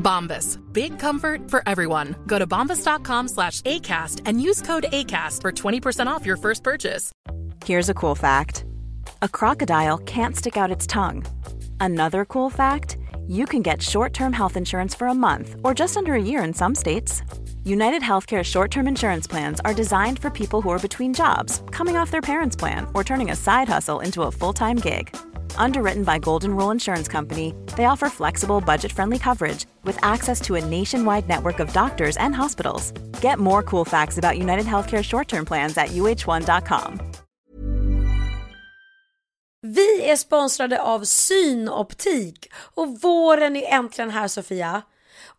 S8: Bombas. Big comfort for everyone. Go to bombas.com slash ACAST and use code ACAST for 20% off your first purchase.
S9: Here's a cool fact a crocodile can't stick out its tongue. Another cool fact you can get short term health insurance for a month or just under a year in some states. United Healthcare short term insurance plans are designed for people who are between jobs, coming off their parents' plan, or turning a side hustle into a full time gig. Underwritten by Golden Rule Insurance Company, they offer flexible, budget friendly coverage with access to a nationwide network of doctors and hospitals. Get more cool facts about United Healthcare short term plans at uh1.com.
S4: Vi är sponsrade av Synoptik. Och våren är äntligen här, Sofia.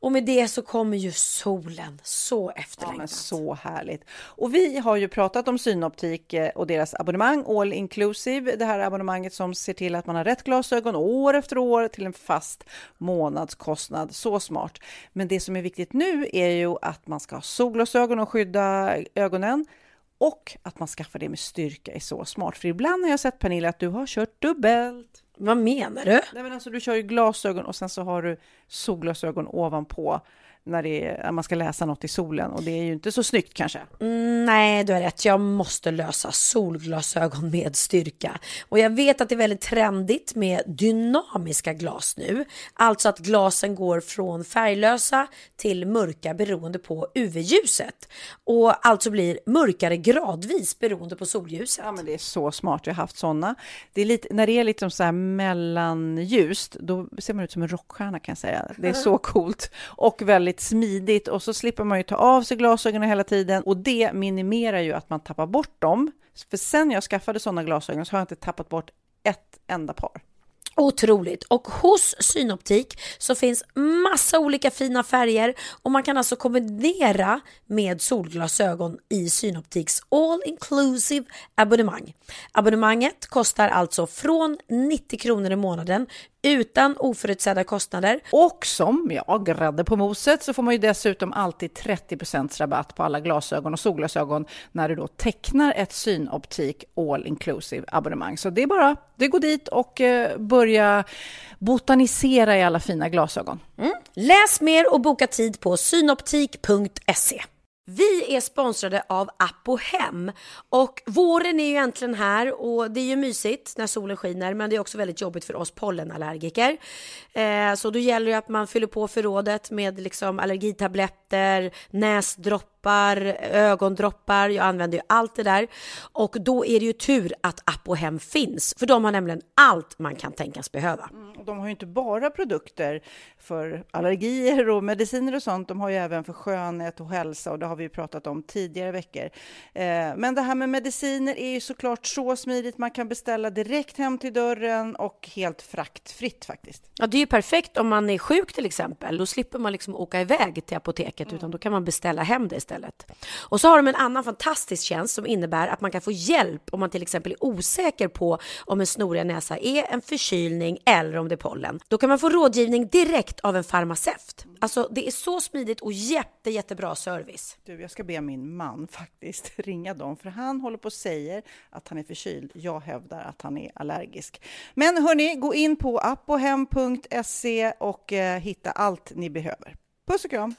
S4: Och med det så kommer ju solen. Så
S3: Ja,
S4: efterlängtad.
S3: men så härligt. Och vi har ju pratat om Synoptik eh, och deras abonnemang, All Inclusive. Det här abonnemanget som ser till att man har rätt glasögon år efter år till en fast månadskostnad. Så smart. Men det som är viktigt nu är ju att man ska ha solglasögon och skydda ögonen. Och att man skaffar det med styrka är så smart. För ibland har jag sett Pernilla att du har kört dubbelt.
S4: Vad menar du?
S3: Nej, men alltså, du kör ju glasögon och sen så har du solglasögon ovanpå när, är, man ska läsa något i solen och det är ju inte så snyggt kanske.
S4: Mm, nej, du har rätt. Jag måste lösa solglasögon med styrka. Och jag vet att det är väldigt trendigt med dynamiska glas nu. Alltså att glasen går från färglösa till mörka beroende på UV-ljuset. Och alltså blir mörkare gradvis beroende på solljuset.
S3: Ja, men det är så smart. Jag har haft sådana. Det är lite, när det är lite så här mellanljust, då ser man ut som en rockstjärna kan jag säga. Det är så coolt och väldigt väldigt smidigt och så slipper man ju ta av sig glasögonen hela tiden och det minimerar ju att man tappar bort dem. För sen jag skaffade sådana glasögon så har jag inte tappat bort ett enda par.
S4: Otroligt. Och hos Synoptik så finns massa olika fina färger och man kan alltså kombinera med solglasögon i Synoptiks all inclusive abonnemang. Abonnemanget kostar alltså från 90 kronor i månaden utan oförutsedda kostnader.
S3: Och som jag grädde på moset så får man ju dessutom alltid 30% rabatt på alla glasögon och solglasögon när du då tecknar ett synoptik all inclusive abonnemang. Så det är bara, det går dit och eh, börja botanisera i alla fina glasögon.
S4: Mm. Läs mer och boka tid på synoptik.se. Vi är sponsrade av Apohem och våren är ju äntligen här och det är ju mysigt när solen skiner men det är också väldigt jobbigt för oss pollenallergiker. Eh, så då gäller det att man fyller på förrådet med liksom allergitabletter, näsdroppar, ögondroppar. Jag använder ju allt det där och då är det ju tur att Apohem finns för de har nämligen allt man kan tänkas behöva.
S3: Mm, de har ju inte bara produkter för allergier och mediciner och sånt. De har ju även för skönhet och hälsa och det har vi pratat om tidigare veckor. Eh, men det här med mediciner är ju såklart så smidigt. Man kan beställa direkt hem till dörren och helt fraktfritt faktiskt.
S4: Ja, det är ju perfekt om man är sjuk till exempel. Då slipper man liksom åka iväg till apoteket mm. utan då kan man beställa hem det istället. Och så har de en annan fantastisk tjänst som innebär att man kan få hjälp om man till exempel är osäker på om en snoriga näsa är en förkylning eller om det är pollen. Då kan man få rådgivning direkt av en farmaceut. Alltså det är så smidigt och jätte, jättebra service.
S3: Du, jag ska be min man faktiskt ringa dem, för han håller på och säger att han är förkyld. Jag hävdar att han är allergisk. Men hörni, gå in på appohem.se och eh, hitta allt ni behöver. Puss och kram!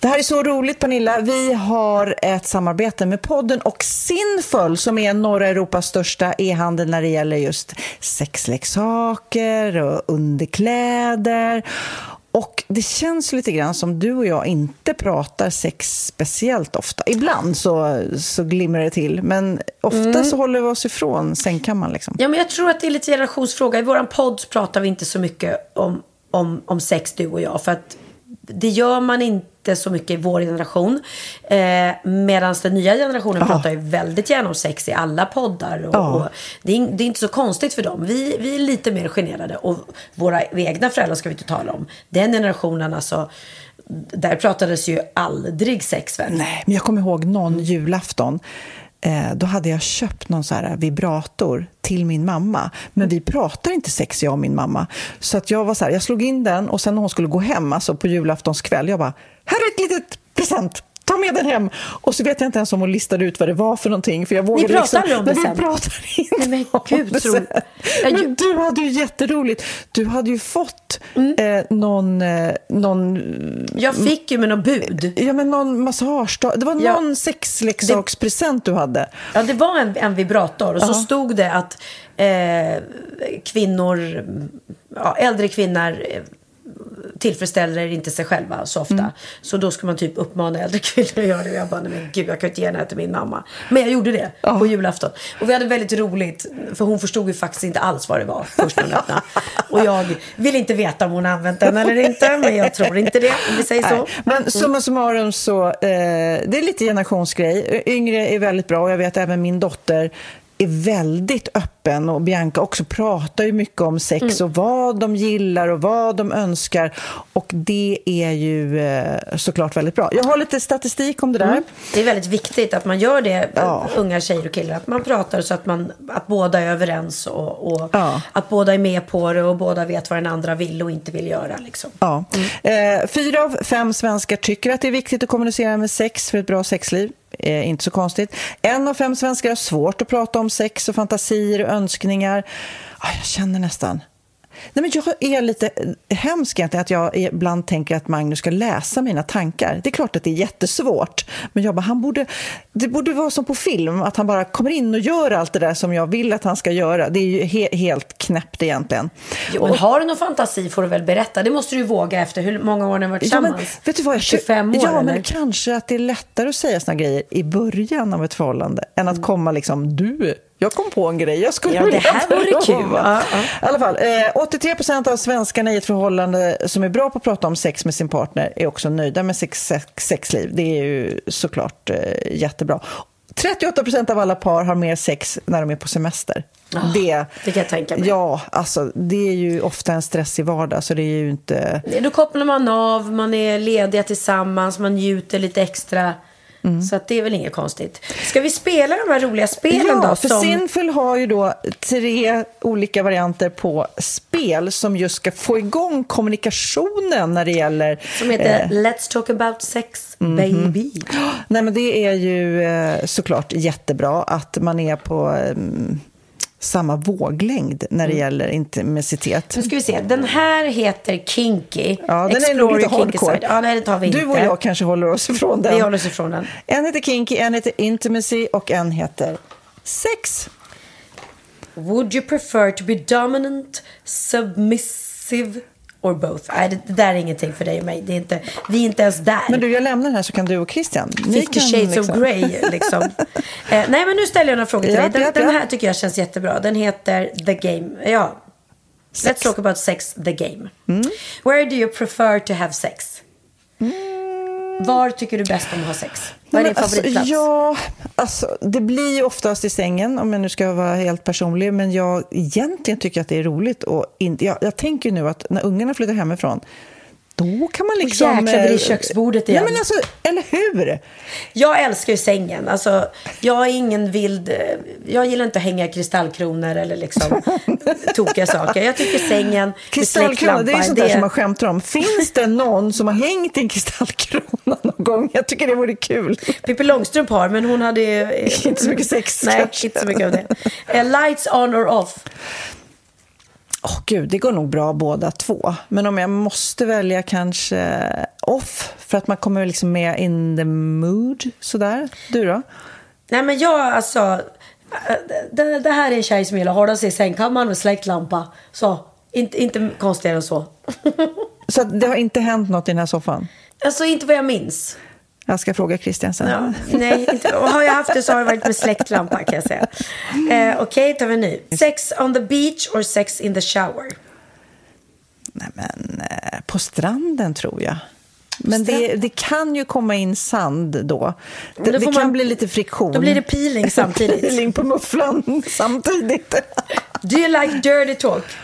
S3: Det här är så roligt Pernilla. Vi har ett samarbete med podden och Sinful som är norra Europas största e-handel när det gäller just sexleksaker och underkläder. Och det känns lite grann som du och jag inte pratar sex speciellt ofta. Ibland så, så glimrar det till, men ofta mm. så håller vi oss ifrån sängkammaren. Liksom.
S4: Ja, men jag tror att det är lite generationsfråga. I vår podd pratar vi inte så mycket om, om, om sex, du och jag. För att det gör man inte så mycket i vår generation. Eh, Medan den nya generationen ja. pratar ju väldigt gärna om sex i alla poddar. Och, ja. och det, är, det, är, inte så konstigt för dem. Vi, vi är lite mer generade. Och våra egna föräldrar ska vi inte tala om. Den generationen alltså. Där pratades ju aldrig sex väl?
S3: Nej, men jag kommer ihåg någon julafton Eh, då hade jag köpt någon så här vibrator till min mamma. Men vi pratar inte sex, jag och min mamma. Så att jag var så här, jag slog in den och sen när hon skulle gå hem, alltså på julaftonskväll, jag bara, här är ett litet present! Ta med den hem. Och så vet jag inte ens om hon listade ut vad det var för någonting. För jag
S4: Ni pratade liksom, om det sen?
S3: Vi pratade inte Nej, men
S4: Gud,
S3: om det sen. Men du hade ju jätteroligt. Du hade ju fått mm. eh, någon, eh, någon...
S4: Jag fick ju med någon bud.
S3: Ja, men någon massage. Det var ja. någon sexleksakspresent du hade.
S4: Ja, det var en, en vibrator. Och så stod det att eh, kvinnor, ja, äldre kvinnor eh, tillfredsställer inte sig själva så ofta. Mm. Så då ska man typ uppmana äldre kvinnor att göra det. Jag bara, nej men gud jag kan inte ge den här till min mamma. Men jag gjorde det oh. på julafton. Och vi hade väldigt roligt. För hon förstod ju faktiskt inte alls vad det var först när hon öppnade. Och jag vill inte veta om hon har använt den eller inte. Men jag tror inte det, om vi säger så.
S3: Men mm. summa summarum så, eh, det är lite generationsgrej. Yngre är väldigt bra och jag vet även min dotter är väldigt öppen och Bianca också pratar ju mycket om sex mm. och vad de gillar och vad de önskar och det är ju eh, såklart väldigt bra. Jag har lite statistik om det där. Mm.
S4: Det är väldigt viktigt att man gör det, ja. unga tjejer och killar, att man pratar så att, man, att båda är överens och, och ja. att båda är med på det och båda vet vad den andra vill och inte vill göra. Liksom.
S3: Ja. Mm. Eh, fyra av fem svenskar tycker att det är viktigt att kommunicera med sex för ett bra sexliv. Eh, inte så konstigt. En av fem svenskar har svårt att prata om sex och fantasier och önskningar. Ah, jag känner nästan Nej, men jag är lite hemsk egentligen att jag ibland tänker att Magnus ska läsa mina tankar. Det är klart att det är jättesvårt, men jag bara, han borde, det borde vara som på film, att han bara kommer in och gör allt det där som jag vill att han ska göra. Det är ju he helt knäppt egentligen.
S4: Jo, men har du någon fantasi får du väl berätta. Det måste du våga efter hur många år ni har varit tillsammans? Ja, men,
S3: vet du vad, jag,
S4: 25 år?
S3: Ja,
S4: eller?
S3: men kanske att det är lättare att säga såna grejer i början av ett förhållande än att mm. komma liksom, du Jag kom på en grej jag skulle
S4: Ja, det här vore kul.
S3: prova.
S4: Ja,
S3: I alla fall, eh, 83 procent av svenskarna i ett förhållande som är bra på att prata om sex med sin partner är också nöjda med sitt sex, sexliv. Det är ju såklart eh, jättebra. 38 procent av alla par har mer sex när de är på semester. det,
S4: det kan jag tänka mig.
S3: Ja, alltså det är ju ofta en stressig vardag så det är ju inte...
S4: Då kopplar man av, man är lediga tillsammans, man njuter lite extra.
S3: Mm.
S4: Så att det är väl inget konstigt. Ska vi spela de här roliga spelen
S3: ja,
S4: då?
S3: för
S4: som-
S3: Sinful har ju då tre olika varianter på spel som just ska få igång kommunikationen när det gäller...
S4: Som heter
S3: eh,
S4: Let's talk about sex
S3: Mhm.
S4: baby.
S3: Nej, men det är ju eh, såklart jättebra att man är på mm, samma våglängd när
S4: Mm.
S3: det gäller intimitet.
S4: Nu ska vi se. Den här heter Kinky.
S3: Ja, den är
S4: Explore
S3: lite
S4: your kinky
S3: hardcore.
S4: Ja, nej, det tar vi inte.
S3: Du och jag kanske håller oss ifrån den.
S4: Vi håller oss ifrån den.
S3: En heter Kinky, en heter Intimacy och en heter Sex.
S4: Would you prefer to be dominant, submissive or both? Nej, det, det där är ingenting för dig och mig. Det är inte, vi är inte ens där.
S3: Men du, jag lämnar här så kan du och Christian. Ni
S4: Fifty shades
S3: liksom-
S4: of Grey, liksom. eh, nej, men nu ställer jag några frågor till
S3: Ja,
S4: dig. Den,
S3: ja,
S4: den här tycker jag känns jättebra. Den heter The Game. Ja. Let's talk about sex, the game.
S3: Mm.
S4: Where do you prefer to have sex? Var tycker du bäst om att ha sex? Vad är din
S3: alltså,
S4: favoritplats?
S3: ja, alltså, det blir ju oftast i sängen, om jag nu ska vara helt personlig. Men jag egentligen tycker att det är roligt. Och in, jag, jag tänker nu att när ungarna flyttar hemifrån, då kan man liksom...
S4: jäklar, det är
S3: eh,
S4: köksbordet igen.
S3: Nej, men alltså, eller hur?
S4: Jag älskar ju sängen. Alltså, jag är ingen vild... eh, Jag gillar inte att hänga kristallkronor eller liksom tokiga saker. Jag tycker sängen med
S3: Kristallkrona, det är ju sånt där som man skämtar om. Finns det någon som har hängt en kristallkrona någon gång? Jag tycker det vore kul.
S4: Pippi Långstrump har, men hon hade eh,
S3: Inte så mycket sex,
S4: Nej,
S3: kanske.
S4: inte så mycket av det. Lights on or off?
S3: Åh gud, det går nog bra båda två. Men om jag måste välja kanske off, för att man kommer liksom med in the mood, sådär. Du då?
S4: Nej, men jag alltså... Det, det här är en tjej som gillar att hålla sig i sängkammaren med släckt lampa. Så, inte, inte konstigare än så.
S3: Så det har inte hänt något i den här soffan?
S4: Alltså, inte vad jag minns.
S3: Jag ska fråga Christian sen.
S4: Ja, nej, inte. Och har jag haft det så har det varit med släktlampa kan jag säga. Eh, Okej, tar vi en ny. Sex on the beach or sex in the shower?
S3: Nej, men eh, på stranden tror jag. Men det, det kan ju komma in sand då. Det, det kan
S4: man-
S3: bli lite friktion.
S4: Då blir det peeling samtidigt.
S3: peeling på mufflan samtidigt.
S4: Do you like dirty talk?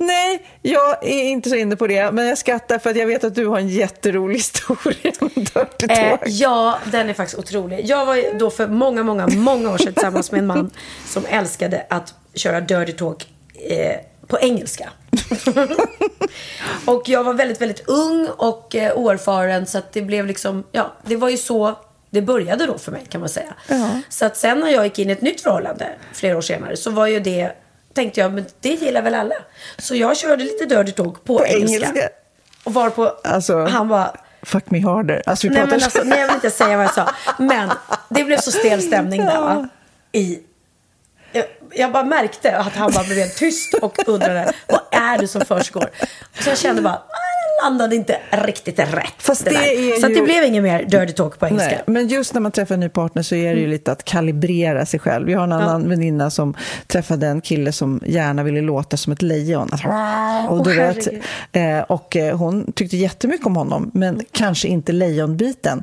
S3: Nej, jag är inte så inne på det. Men jag skrattar för att jag vet att du har en jätterolig historia om Dirty
S4: Eh,
S3: Talk.
S4: ja, den är faktiskt otrolig. Jag var då för många, många, många år sedan tillsammans med en man som älskade att köra dirty talk eh, på engelska. och jag var väldigt, väldigt ung och eh, oerfaren så att det blev liksom, ja, det var ju så det började då för mig kan man säga. Så att sen när jag gick in i ett nytt förhållande flera år senare så var ju det, tänkte jag, men det gillar väl alla. Så jag körde lite dirty talk på,
S3: På
S4: engelska.
S3: engelska.
S4: Och var på,
S3: Alltså-
S4: han var
S3: Fuck me harder. Alltså, vi
S4: Nej, men alltså, nej, jag vill inte säga vad jag sa. Men det blev så stel stämning där va? I... Jag, jag bara märkte att han bara blev helt tyst och undrade vad är det som försiggår. Så jag kände bara, "Ah, jag landade inte riktigt rätt.
S3: Fast det
S4: där.
S3: är
S4: Så det
S3: ju-
S4: blev inget mer dirty talk på engelska.
S3: Nej, men just när man träffar en ny partner så är det ju lite att kalibrera sig själv. Jag har en annan väninna som träffade en kille som gärna ville låta som ett lejon. Och, du
S4: Åh,
S3: vet, eh, och eh, hon tyckte jättemycket om honom, men kanske inte lejonbiten.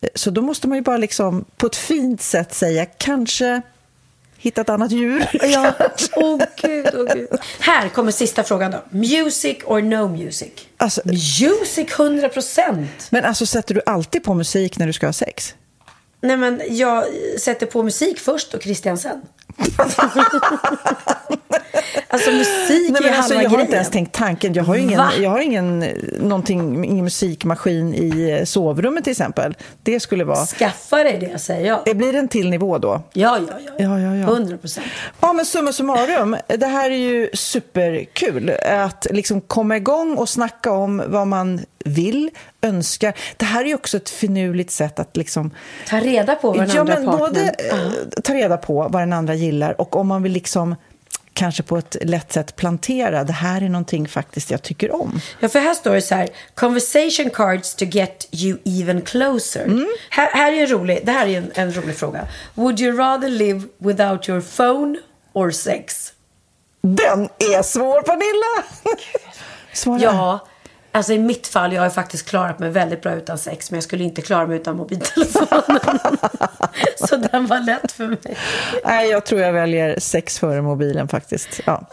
S3: Eh, Så då måste man ju bara liksom på ett fint sätt säga kanske hitta ett annat djur.
S4: Ja, åh gud, åh gud. Här kommer sista frågan då. Music or no music?
S3: Alltså,
S4: Music 100 procent.
S3: men alltså sätter du alltid på musik när du ska ha sex?
S4: Nej men jag sätter på musik först och Christian sen. alltså musik
S3: Nej,
S4: är
S3: alltså,
S4: halva
S3: jag har
S4: grejen.
S3: inte ens tänkt tanken. Jag har ingen,
S4: Va?
S3: jag har ingen, eh, någonting, ingen musikmaskin i eh, sovrummet till exempel. Det skulle vara...
S4: Skaffa dig det säger jag.
S3: Det blir en till nivå då.
S4: Ja, ja, ja.
S3: Ja, ja, ja.
S4: 100 procent.
S3: Ja, men summa summarum. Det här är ju superkul. Att liksom komma igång och snacka om vad man vill, önskar. Det här är ju också ett finurligt sätt att liksom...
S4: Ta reda på vad den
S3: ja,
S4: andra
S3: men
S4: partnern...
S3: både eh, ta reda på vad den andra gillar och om man vill liksom kanske på ett lätt sätt plantera. Det här är någonting faktiskt jag tycker om.
S4: Ja, för här står det så här. Conversation cards to get you even closer.
S3: Mm.
S4: Här, här är en rolig, det här är en, en rolig fråga. Would you rather live without your phone or sex?
S3: Den är svår, Pernilla! Svara.
S4: Ja, alltså i mitt fall, jag har faktiskt klarat mig väldigt bra utan sex, men jag skulle inte klara mig utan mobiltelefonen. Så den var lätt för mig.
S3: Nej, jag tror jag väljer sex före mobilen faktiskt. Ja.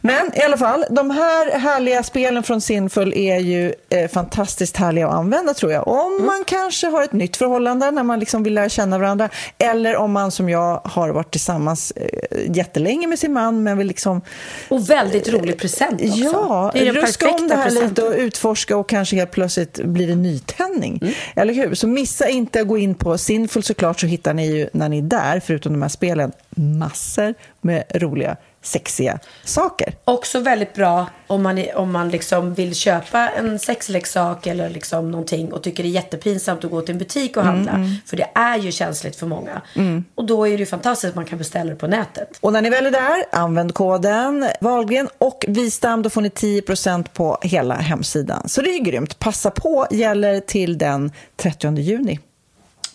S3: Men i alla fall, de här härliga spelen från Sinful är ju eh, fantastiskt härliga att använda tror jag. Om
S4: Mm.
S3: man kanske har ett nytt förhållande när man liksom vill lära känna varandra. Eller om man som jag har varit tillsammans eh, jättelänge med sin man men vill liksom...
S4: Och väldigt rolig present också.
S3: Ja,
S4: det är den
S3: ruska om det här lite
S4: presenten.
S3: och utforska och kanske helt plötsligt blir det nytändning.
S4: Mm.
S3: Eller hur? Så missa inte att gå in på Sinful såklart så hittar ni ju när ni är där, förutom de här spelen, massor med roliga, sexiga saker.
S4: Också väldigt bra om man, om man liksom vill köpa en sexleksak eller liksom någonting och tycker det är jättepinsamt att gå till en butik och handla.
S3: Mm, mm.
S4: För det är ju känsligt för många.
S3: Mm.
S4: Och då är det ju fantastiskt att man kan beställa det på nätet.
S3: Och när ni väl är där, använd koden Wahlgren och Vistam, då får ni 10% på hela hemsidan. Så det är ju grymt. Passa på, gäller till den 30 juni.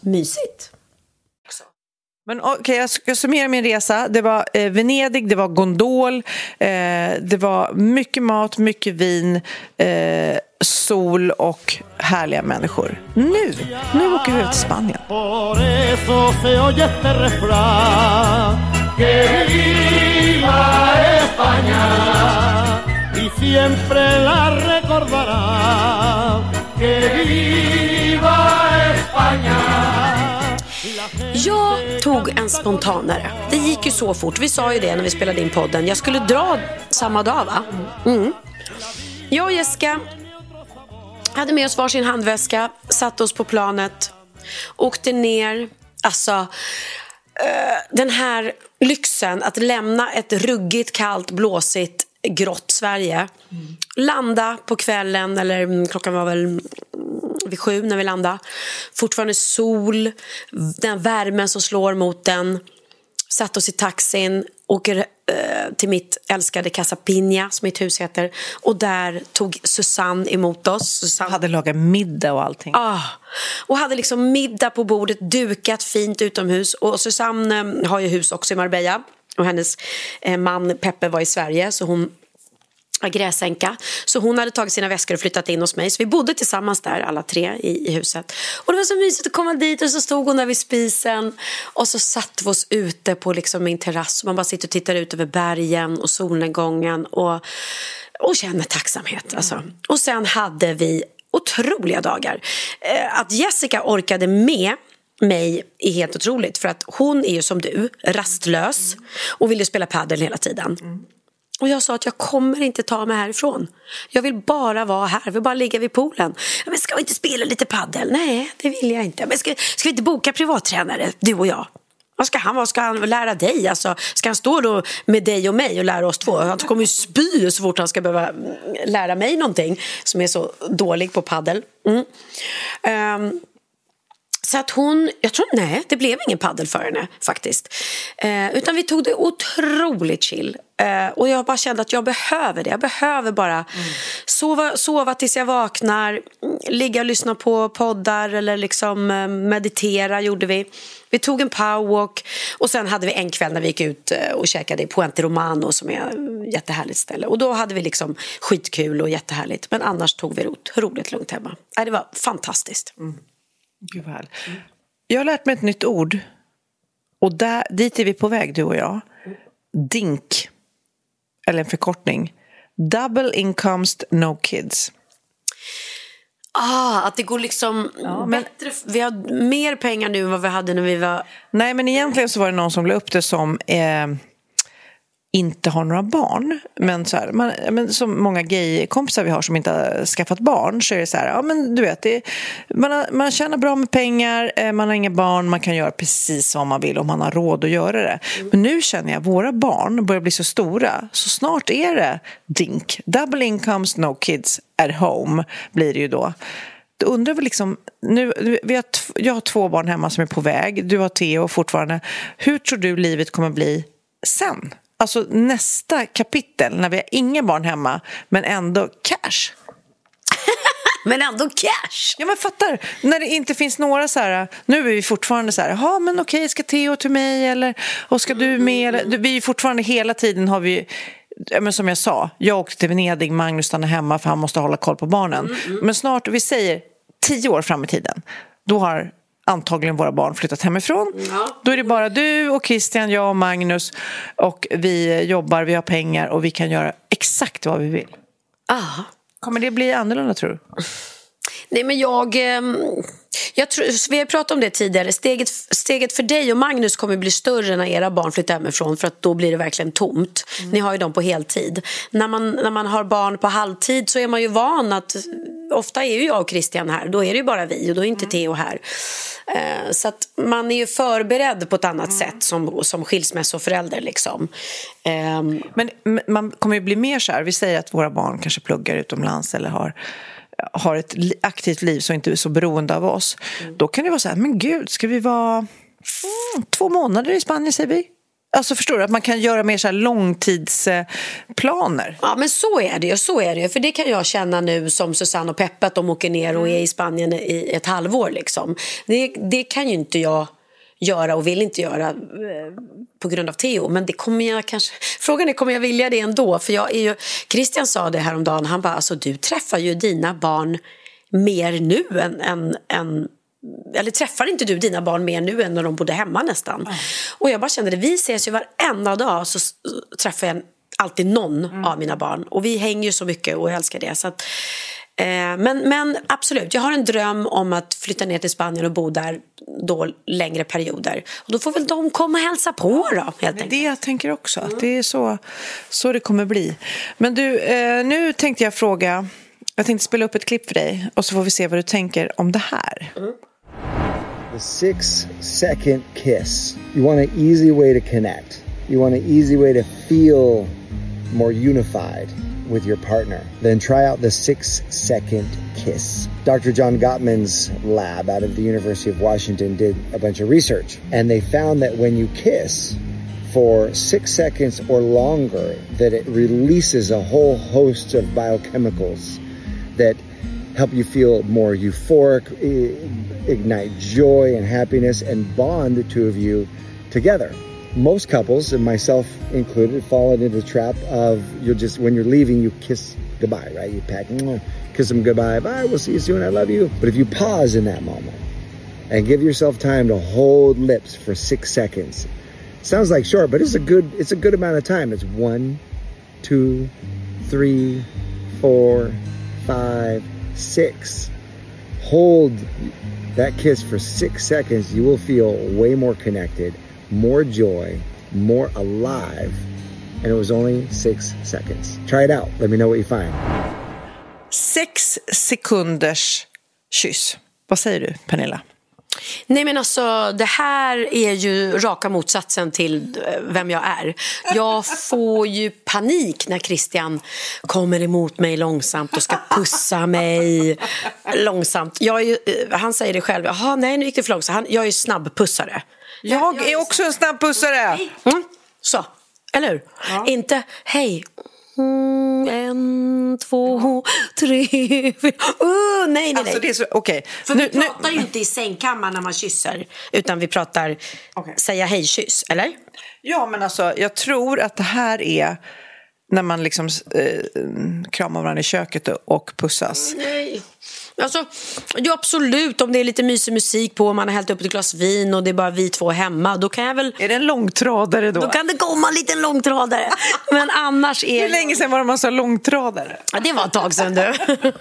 S4: Mysigt.
S3: Men okej, jag ska summera min resa. Det var eh, Venedig, det var gondol, eh, det var mycket mat, mycket vin, eh, sol och härliga människor. Nu, nu åker vi ut till Spanien.
S4: Jag tog en spontanare. Det gick ju så fort. Vi sa ju det när vi spelade in podden. Jag skulle dra samma dag, va? Mm. Jag och Jessica hade med oss varsin handväska, satte oss på planet, åkte ner. Alltså, eh, den här lyxen att lämna ett ruggigt, kallt, blåsigt, grått Sverige. Landa på kvällen, eller mm, klockan var väl vid sju när vi landade. Fortfarande sol, den värmen som slår mot den. Satt oss i taxin, åker eh, till mitt älskade Casa Pina, som mitt hus heter. Och där tog Susanne emot oss. Susanne
S3: hade lagat middag och allting.
S4: Ah, och hade liksom middag på bordet, dukat fint utomhus. Och Susanne eh, har ju hus också i Marbella. Och hennes eh, man Peppe var i Sverige, så hon gräsänka. Så hon hade tagit sina väskor och flyttat in hos mig. Så vi bodde tillsammans där alla tre i, i huset. Och det var så mysigt att komma dit och så stod hon där vid spisen. Och så satt vi oss ute på liksom min terrass. Man bara sitter och tittar ut över bergen och solnedgången. Och, och känner tacksamhet. Alltså. Och sen hade vi otroliga dagar. Eh, att Jessica orkade med mig är helt otroligt. För att hon är ju som du, rastlös. Och vill ju spela padel hela tiden. Och jag sa att jag kommer inte ta mig härifrån. Jag vill bara vara här, jag vill bara ligga vid poolen. Men ska vi inte spela lite paddel? Nej, det vill jag inte. Men ska, ska vi inte boka privattränare, du och jag? Vad ska han, vad ska han lära dig? Alltså, ska han stå då med dig och mig och lära oss två? Han kommer ju spy så fort han ska behöva mm, lära mig någonting som är så dålig på paddel. Mm. Um, så att hon, jag tror nej, det blev ingen paddel för henne faktiskt. Eh, utan vi tog det otroligt chill. Eh, och jag bara kände att jag behöver det. Jag behöver bara sova, sova tills jag vaknar, ligga och lyssna på poddar eller liksom eh, meditera gjorde vi. Vi tog en powerwalk och sen hade vi en kväll när vi gick ut eh, och käkade i Puente Romano som är ett jättehärligt ställe. Och då hade vi liksom skitkul och jättehärligt. Men annars tog vi det otroligt lugnt hemma. Det var fantastiskt. Mm.
S3: Gud vad härligt. Jag har lärt mig ett nytt ord. Och där, dit är vi på väg, du och jag. DINK. Eller en förkortning. Double incomes, no kids.
S4: Ah, att det går liksom bättre. Vi har mer pengar nu än vad vi hade när vi var...
S3: Nej, men egentligen så var det någon som la upp det som eh, inte har några barn. Men, så här, man, men som många gaykompisar vi har som inte har skaffat barn så är det så här, ja men du vet, det, man, har, man tjänar bra med pengar, eh, man har inga barn, man kan göra precis vad man vill om man har råd att göra det. Men nu känner jag, våra barn börjar bli så stora, så snart är det DINK, double incomes, no kids at home blir det ju då. Då undrar vi liksom, nu, vi har jag har två barn hemma som är på väg, du har Theo fortfarande. Hur tror du livet kommer bli sen? Alltså nästa kapitel när vi har inga barn hemma men ändå cash.
S4: Men ändå cash.
S3: Ja men fattar, när det inte finns några så här, nu är vi fortfarande så här, ja men okej ska Theo till mig eller och ska du med? Eller, vi är fortfarande hela tiden har vi men som jag sa, jag åkte till Venedig, Magnus stannar hemma för han måste hålla koll på barnen. Men snart, vi säger tio år fram i tiden, då har antagligen våra barn flyttat hemifrån. Då är det bara du och Christian, jag och Magnus och vi jobbar, vi har pengar och vi kan göra exakt vad vi vill.
S4: Ah.
S3: Kommer det bli annorlunda tror du?
S4: Nej, men jag... ehm, jag tror, vi har pratat om det tidigare. Steget, steget för dig och Magnus kommer bli större när era barn flyttar hemifrån för att då blir det verkligen tomt. Ni har ju dem på heltid. När man, när man har barn på halvtid så är man ju van att... Ofta är ju jag och Christian här, då är det ju bara vi och då är inte Theo här. Eh, Så att man är ju förberedd på ett annat sätt som, som skilsmässoförälder. Liksom. Ehm,
S3: Men man kommer ju bli mer så här, vi säger att våra barn kanske pluggar utomlands eller har, har ett aktivt liv som inte är så beroende av oss. Då kan det vara så här, men gud, ska vi vara mm, två månader i Spanien säger vi? Alltså förstår du, att man kan göra mer så här långtidsplaner.
S4: Ja, men så är det ju. Så är det ju. För det kan jag känna nu som Susanne och Peppe att de åker ner och är i Spanien i ett halvår. Liksom. Det, det kan ju inte jag göra och vill inte göra eh, på grund av Theo. Men det kommer jag kanske... Frågan är, kommer jag vilja det ändå? För jag är ju... Christian sa det häromdagen, han bara, alltså du träffar ju dina barn mer nu än, än, än eller träffar inte du dina barn mer nu än när de bodde hemma nästan? Och jag bara kände det, vi ses ju varenda dag så träffar jag alltid någon av mina barn. Och vi hänger ju så mycket och jag älskar det. Så att, eh, men, men absolut, jag har en dröm om att flytta ner till Spanien och bo där då längre perioder. Och då får väl de komma och hälsa på då, helt
S3: Det
S4: enkelt.
S3: det jag tänker också, att det är så, så det kommer bli. Men du, eh, nu tänkte jag fråga, jag tänkte spela upp ett klipp för dig och så får vi se vad du tänker om det här.
S10: The six second kiss. You want an easy way to connect. You want an easy way to feel more unified with your partner. Then try out the six second kiss. Dr. John Gottman's lab out of the University of Washington did a bunch of research and they found that when you kiss, for six seconds or longer, that it releases a whole host of biochemicals that help you feel more euphoric, i- ignite joy and happiness, and bond the two of you together. Most couples, and myself included, fall into the trap of you'll just, when you're leaving, you kiss goodbye, right? You pack, kiss them goodbye, bye, we'll see you soon, I love you. But if you pause in that moment and give yourself time to hold lips for six seconds, sounds like short, but it's a good, it's a good amount of time. It's one, two, three, four, five, six. Hold that kiss for six seconds. You will feel way more connected, more joy, more alive. And it was only six seconds. Try it out. Let me know what you find.
S3: Sex sekunders kyss. Vad säger du, Pernilla?
S4: Nej men alltså det här är ju raka motsatsen till eh, vem jag är. Jag får ju panik när Christian kommer emot mig långsamt och ska pussa mig långsamt. Jag ju, eh, han säger det själv, jaha nej nu gick det för långsamt. Han, jag är snabbpussare.
S3: Jag är också en snabbpussare!
S4: Mm, så, eller hur? Inte hej. Mm, en, två, tre, fyra. Uh, nej, nej, nej.
S3: Alltså, det är så, okej.
S4: För
S3: Nu-
S4: vi
S3: nu-
S4: pratar ju inte i sängkammaren när man kysser. Utan vi pratar säga hej-kyss, eller?
S3: Ja, men alltså jag tror att det här är när man liksom eh, kramar varandra i köket och- och pussas.
S4: Nej. Alltså, ja, absolut, om det är lite mysig musik på och man har hällt upp ett glas vin och det är bara vi två hemma, då kan jag väl...
S3: Är det en långtradare då?
S4: Då kan det komma en liten långtradare. Men annars är...
S3: Hur länge sedan var det man sa långtradare?
S4: Ja, det var ett tag sedan du.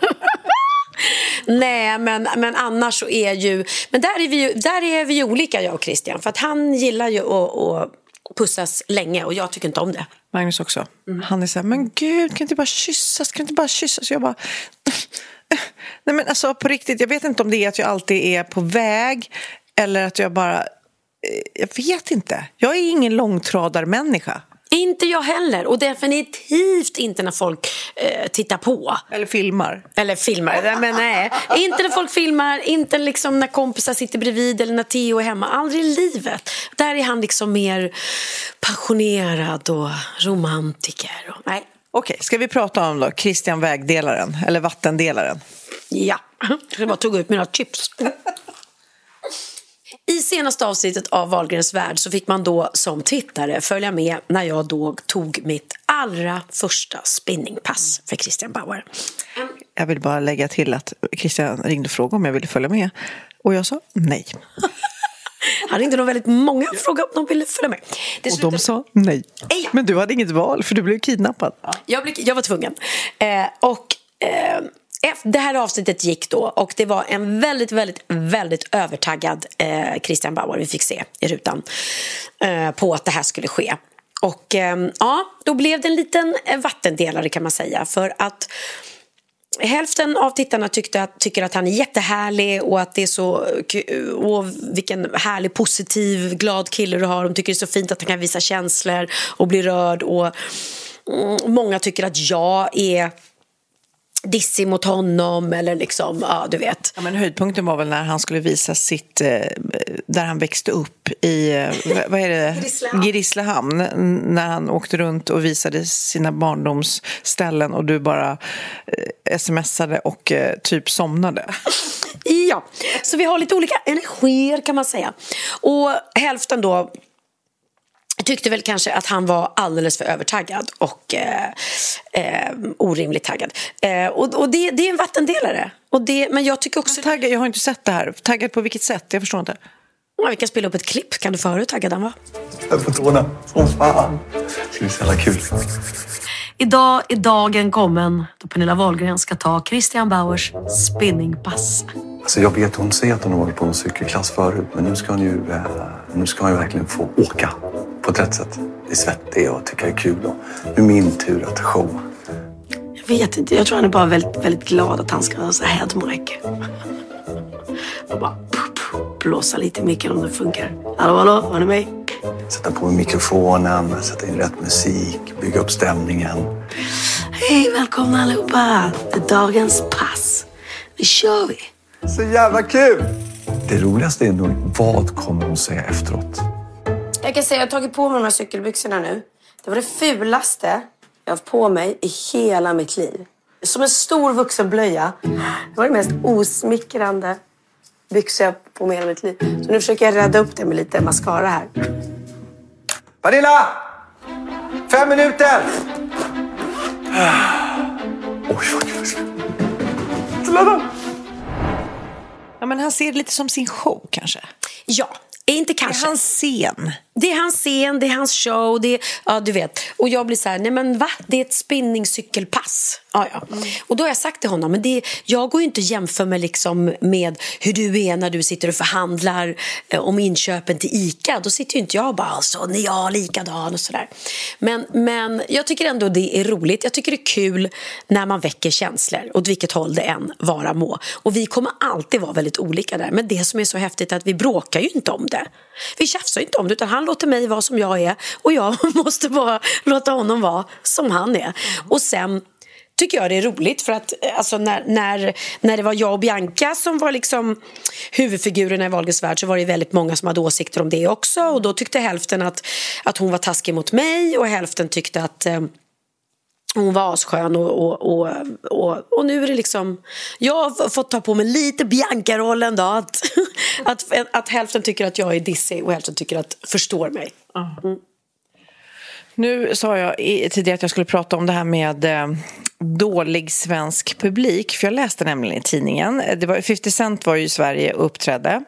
S4: Nej, men, men annars så är ju... Men där är, vi ju, där är vi olika, jag och Christian. För att han gillar ju att, att pussas länge och jag tycker inte om det.
S3: Magnus också. Han är så här, men gud, kan inte bara kyssas? Kan inte bara kyssas? Jag bara... Nej men alltså på riktigt, jag vet inte om det är att jag alltid är på väg eller att jag bara... eh, Jag vet inte. Jag är ingen långtradarmänniska.
S4: Inte jag heller. Och definitivt inte när folk eh, tittar på.
S3: Eller filmar.
S4: Eller filmar. Men nej. inte när folk filmar, inte liksom när kompisar sitter bredvid eller när Theo är hemma. Aldrig i livet. Där är han liksom mer passionerad och romantiker. Och, nej.
S3: Okej, ska vi prata om då Christian Vägdelaren, eller Vattendelaren?
S4: Ja, jag bara tog ut mina chips. I senaste avsnittet av Wahlgrens värld så fick man då som tittare följa med när jag då tog mitt allra första spinningpass för Christian Bauer.
S3: Jag vill bara lägga till att Christian ringde och frågade om jag ville följa med. Och jag sa nej.
S4: Han ringde nog väldigt många och frågade om de ville följa med. Det
S3: Och de sa nej. Men du hade inget val för du blev kidnappad.
S4: Jag, blev, jag var tvungen. Eh, och eh, det här avsnittet gick då och det var en väldigt, väldigt, väldigt övertaggad eh, Christian Bauer vi fick se i rutan eh, på att det här skulle ske. Och eh, ja, då blev det en liten eh, vattendelare kan man säga för att Hälften av tittarna tyckte att, tycker att han är jättehärlig och att det är så eh, ku- och eh, vilken härlig, positiv, glad kille du har. De tycker det är så fint att han kan visa känslor och bli rörd. Och, mm, många tycker att jag är dissig mot honom eller liksom, ja du vet.
S3: Ja, men höjdpunkten var väl när han skulle visa sitt, eh, där han växte upp i, eh, vad är det?
S4: Grisslehamn.
S3: När han åkte runt och visade sina barndomsställen och du bara eh, smsade och eh, typ somnade.
S4: Ja, så vi har lite olika energier kan man säga. Och hälften då tyckte väl kanske att han var alldeles för övertaggad och eh, eh, orimligt taggad. Eh, och och det, det är en vattendelare. Och det, men jag tycker också...
S3: Taggad, jag har inte sett det här. Taggad på vilket sätt? Jag förstår inte.
S4: Ja, vi kan spela upp ett klipp. Kan du få höra hur taggad han var?
S11: Jag får tårna som fan. Det ska bli så jävla kul.
S4: Idag är dagen kommen då Pernilla Wahlgren ska ta Christian Bauers spinningpass.
S11: Alltså jag vet, hon säger att hon har varit på en cykelklass förut, men nu ska hon ju, eh, nu ska hon ju verkligen få åka på ett rätt sätt. Det är svettig och tycker det är kul. Och nu är min tur att showa.
S4: Jag vet inte, jag tror han är bara väldigt, väldigt glad att han ska ha så här headmic. Och bara blåsa lite i micken om det funkar. Hallå, hallå, hör ni mig?
S11: Sätta på mikrofonen, sätta in rätt musik, bygga upp stämningen.
S4: Hej, välkomna allihopa till dagens pass. Nu kör vi!
S11: Så jävla kul! Det roligaste är nog, vad kommer hon säga efteråt?
S4: Jag kan säga jag har tagit på mig de här cykelbyxorna nu. Det var det fulaste jag har haft på mig i hela mitt liv. Som en stor vuxenblöja. Det var det mest osmickrande byxor jag har på mig i hela mitt liv. Så nu försöker jag rädda upp det med lite mascara här.
S11: Pernilla! Fem minuter! Oj, vad kul.
S3: Ja, men han ser det lite som sin show kanske.
S4: Ja, inte kanske.
S3: Är hans scen.
S4: Det är hans scen, det är hans show, det är, ja du vet. Och jag blir så här, nej men va? Det är ett spinningcykelpass. Ja, ja. Och då har jag sagt till honom, men det, jag går ju inte att jämföra mig liksom med hur du är när du sitter och förhandlar eh, om inköpen till ICA. Då sitter ju inte jag och bara, så ni jag likadan och sådär. Men, men jag tycker ändå det är roligt. Jag tycker det är kul när man väcker känslor, åt vilket håll det än vara må. Och vi kommer alltid vara väldigt olika där. Men det som är så häftigt är att vi bråkar ju inte om det. Vi tjafsar ju inte om det, utan han låter mig vara som jag är och jag måste bara låta honom vara som han är. Och sen tycker jag det är roligt för att eh, alltså, när, när, när det var jag och Bianca som var liksom huvudfigurerna i Wahlgrens värld så var det väldigt många som hade åsikter om det också och då tyckte hälften att, att hon var taskig mot mig och hälften tyckte att eh, hon var asskön och, och, och, och, och nu är det liksom... Jag har fått ta på mig lite Bianca-rollen då. Att, att, att hälften tycker att jag är dissig och hälften tycker att förstår mig. Mm.
S3: Nu sa jag tidigare att jag skulle prata om det här med eh, dålig svensk publik. För jag läste nämligen i tidningen. Det var, 50 Cent var ju i Sverige och uppträdde.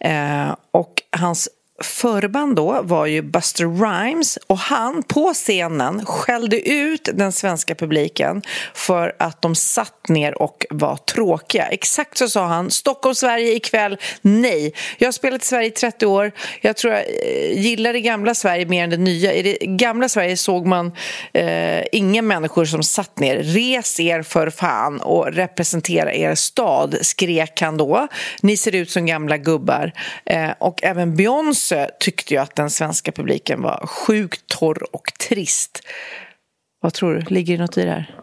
S3: Eh, och hans förband då var ju Buster Rhymes och han på scenen skällde ut den svenska publiken för att de satt ner och var tråkiga. Exakt så sa han. Stockholm, Sverige ikväll, nej. Jag har spelat i Sverige i 30 år. Jag tror jag eh, gillar det gamla Sverige mer än det nya. I det gamla Sverige såg man eh, inga människor som satt ner. Res er för fan och representera er stad, skrek han då. Ni ser ut som gamla gubbar. Eh, och även Beyoncé Tyresö tyckte jag att den svenska publiken var sjukt torr och trist. Vad tror du? Ligger det något i det här?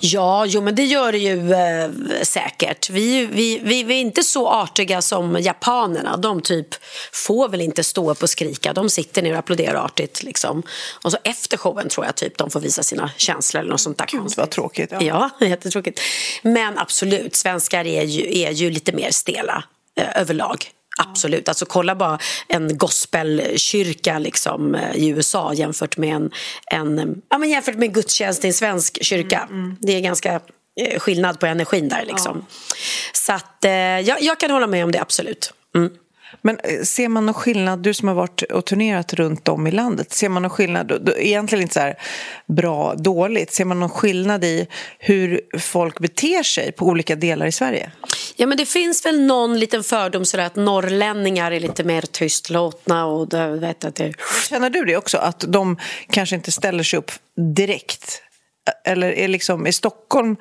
S4: Ja, jo men det gör det ju eh, säkert. Vi, vi, vi, vi är inte så artiga som japanerna. De typ får väl inte stå upp och skrika. De sitter ner och applåderar artigt. Liksom. Och så efter showen tror jag typ de får visa sina känslor eller något sånt där
S3: Gud vad tråkigt. Ja.
S4: Ja, jättetråkigt. Men absolut, svenskar är ju, är ju lite mer stela eh, överlag. Absolut. Alltså, kolla bara en gospelkyrka liksom, eh, i USA jämfört med en, en, ja, men jämfört med gudstjänst i en svensk kyrka. Det är ganska eh, skillnad på energin där. Liksom. Så att, eh, jag, jag kan hålla med om det, absolut. Mm.
S3: Men eh, ser man någon skillnad, du som har varit och turnerat runt om i landet, ser man någon skillnad, egentligen inte så här bra, dåligt, ser man någon skillnad i hur folk beter sig på olika delar i Sverige?
S4: Ja, men det finns väl någon liten fördom sådär att norrlänningar är lite mer tystlåtna och det, vet att det...
S3: Känner du det också, att de kanske inte ställer sig upp direkt? Eller är, liksom, är Stockholm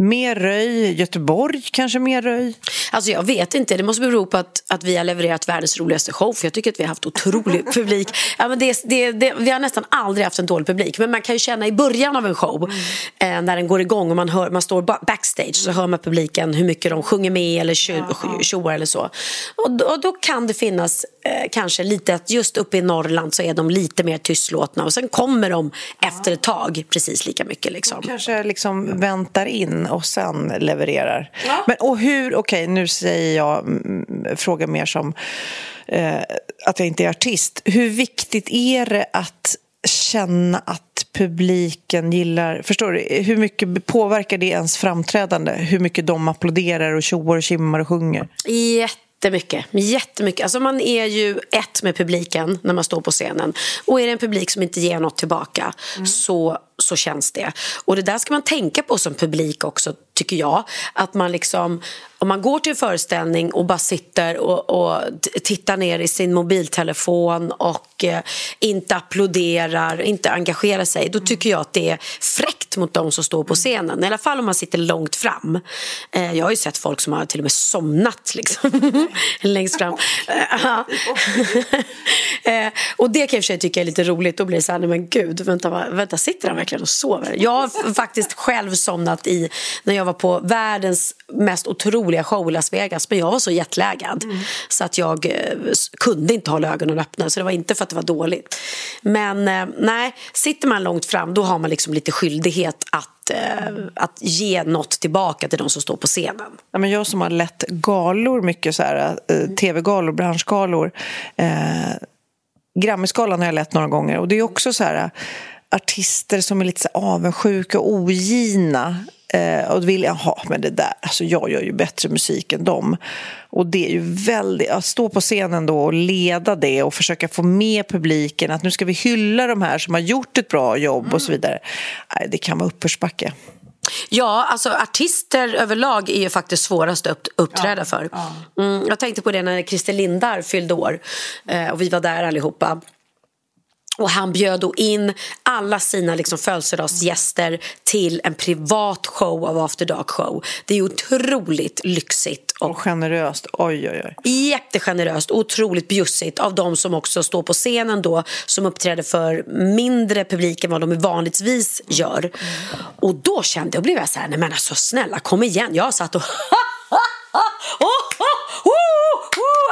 S3: mer röj, Göteborg kanske mer röj?
S4: Alltså jag vet inte, det måste bero på att, att vi har levererat världens roligaste show för jag tycker att vi har haft otrolig publik. Ja, men det, det, det, vi har nästan aldrig haft en dålig publik men man kan ju känna i början av en show eh, när den går igång och man, hör, man står ba- backstage så hör man publiken hur mycket de sjunger med eller tjo- tjoar eller så. Och och då kan det finnas eh, kanske lite att just uppe i Norrland så är de lite mer tystlåtna och sen kommer de efter ett tag precis lika mycket liksom.
S3: Kanske liksom väntar in och sen levererar. Men, och hur, okej nu säger jag, mm, frågar mer som eh, att jag inte är artist. Hur viktigt är det att känna att publiken gillar, förstår du, hur mycket påverkar det ens framträdande? Hur mycket de applåderar och tjoar och kimmar och sjunger?
S4: Jättemycket. Jättemycket. Alltså man är ju ett med publiken när man står på scenen. Och är det en publik som inte ger något tillbaka så, så känns det. Och det där ska man tänka på som publik också, tycker jag. Att man liksom, om man går till en föreställning och bara sitter och, och tittar ner i sin mobiltelefon och eh, inte applåderar, inte engagerar sig, då tycker jag att det är fräckt mot de som står på scenen. I alla fall om man sitter långt fram. Eh, jag har ju sett folk som har till och med somnat liksom, längst fram. Eh, och det kan jag i och för sig tycka är lite roligt. Då blir det så här, nej men gud, vänta, vänta sitter han verkligen och sover? Jag har faktiskt själv somnat i, när jag var på världens mest otroliga show i Las Vegas, men jag var så jetlaggad så att jag eh, kunde inte hålla ögonen öppna, så det var inte för att det var dåligt. Men nej, sitter man långt fram då har man liksom lite skyldighet att, eh, att ge något tillbaka till de som står på scenen.
S3: Ja, men jag som har lett galor, mycket så här, eh, tv-galor, branschgalor. Eh, Grammisgalan har jag lett några gånger och det är också så här eh, artister som är lite avundsjuka och ogina. Eh, och vill, jaha, men det där, alltså jag gör ju bättre musik än dem. Och det är ju väldigt, att stå på scenen då och leda det och försöka få med publiken att nu ska vi hylla de här som har gjort ett bra jobb och så vidare. Nej, det kan vara uppförsbacke.
S4: Ja, alltså artister överlag är ju faktiskt svårast att upp- uppträda för. Mm, jag tänkte på det när Christer Lindar fyllde år eh, och vi var där allihopa. Och han bjöd då in alla sina liksom födelsedagsgäster till en privat show av After Dark Show. Det är otroligt lyxigt och,
S3: Och generöst, oj oj oj.
S4: jättegeneröst otroligt bjussigt av de som också står på scenen då som uppträder för mindre publik än vad de vanligtvis gör. Och då kände jag, blev jag så här, nej men alltså snälla kom igen. Jag satt och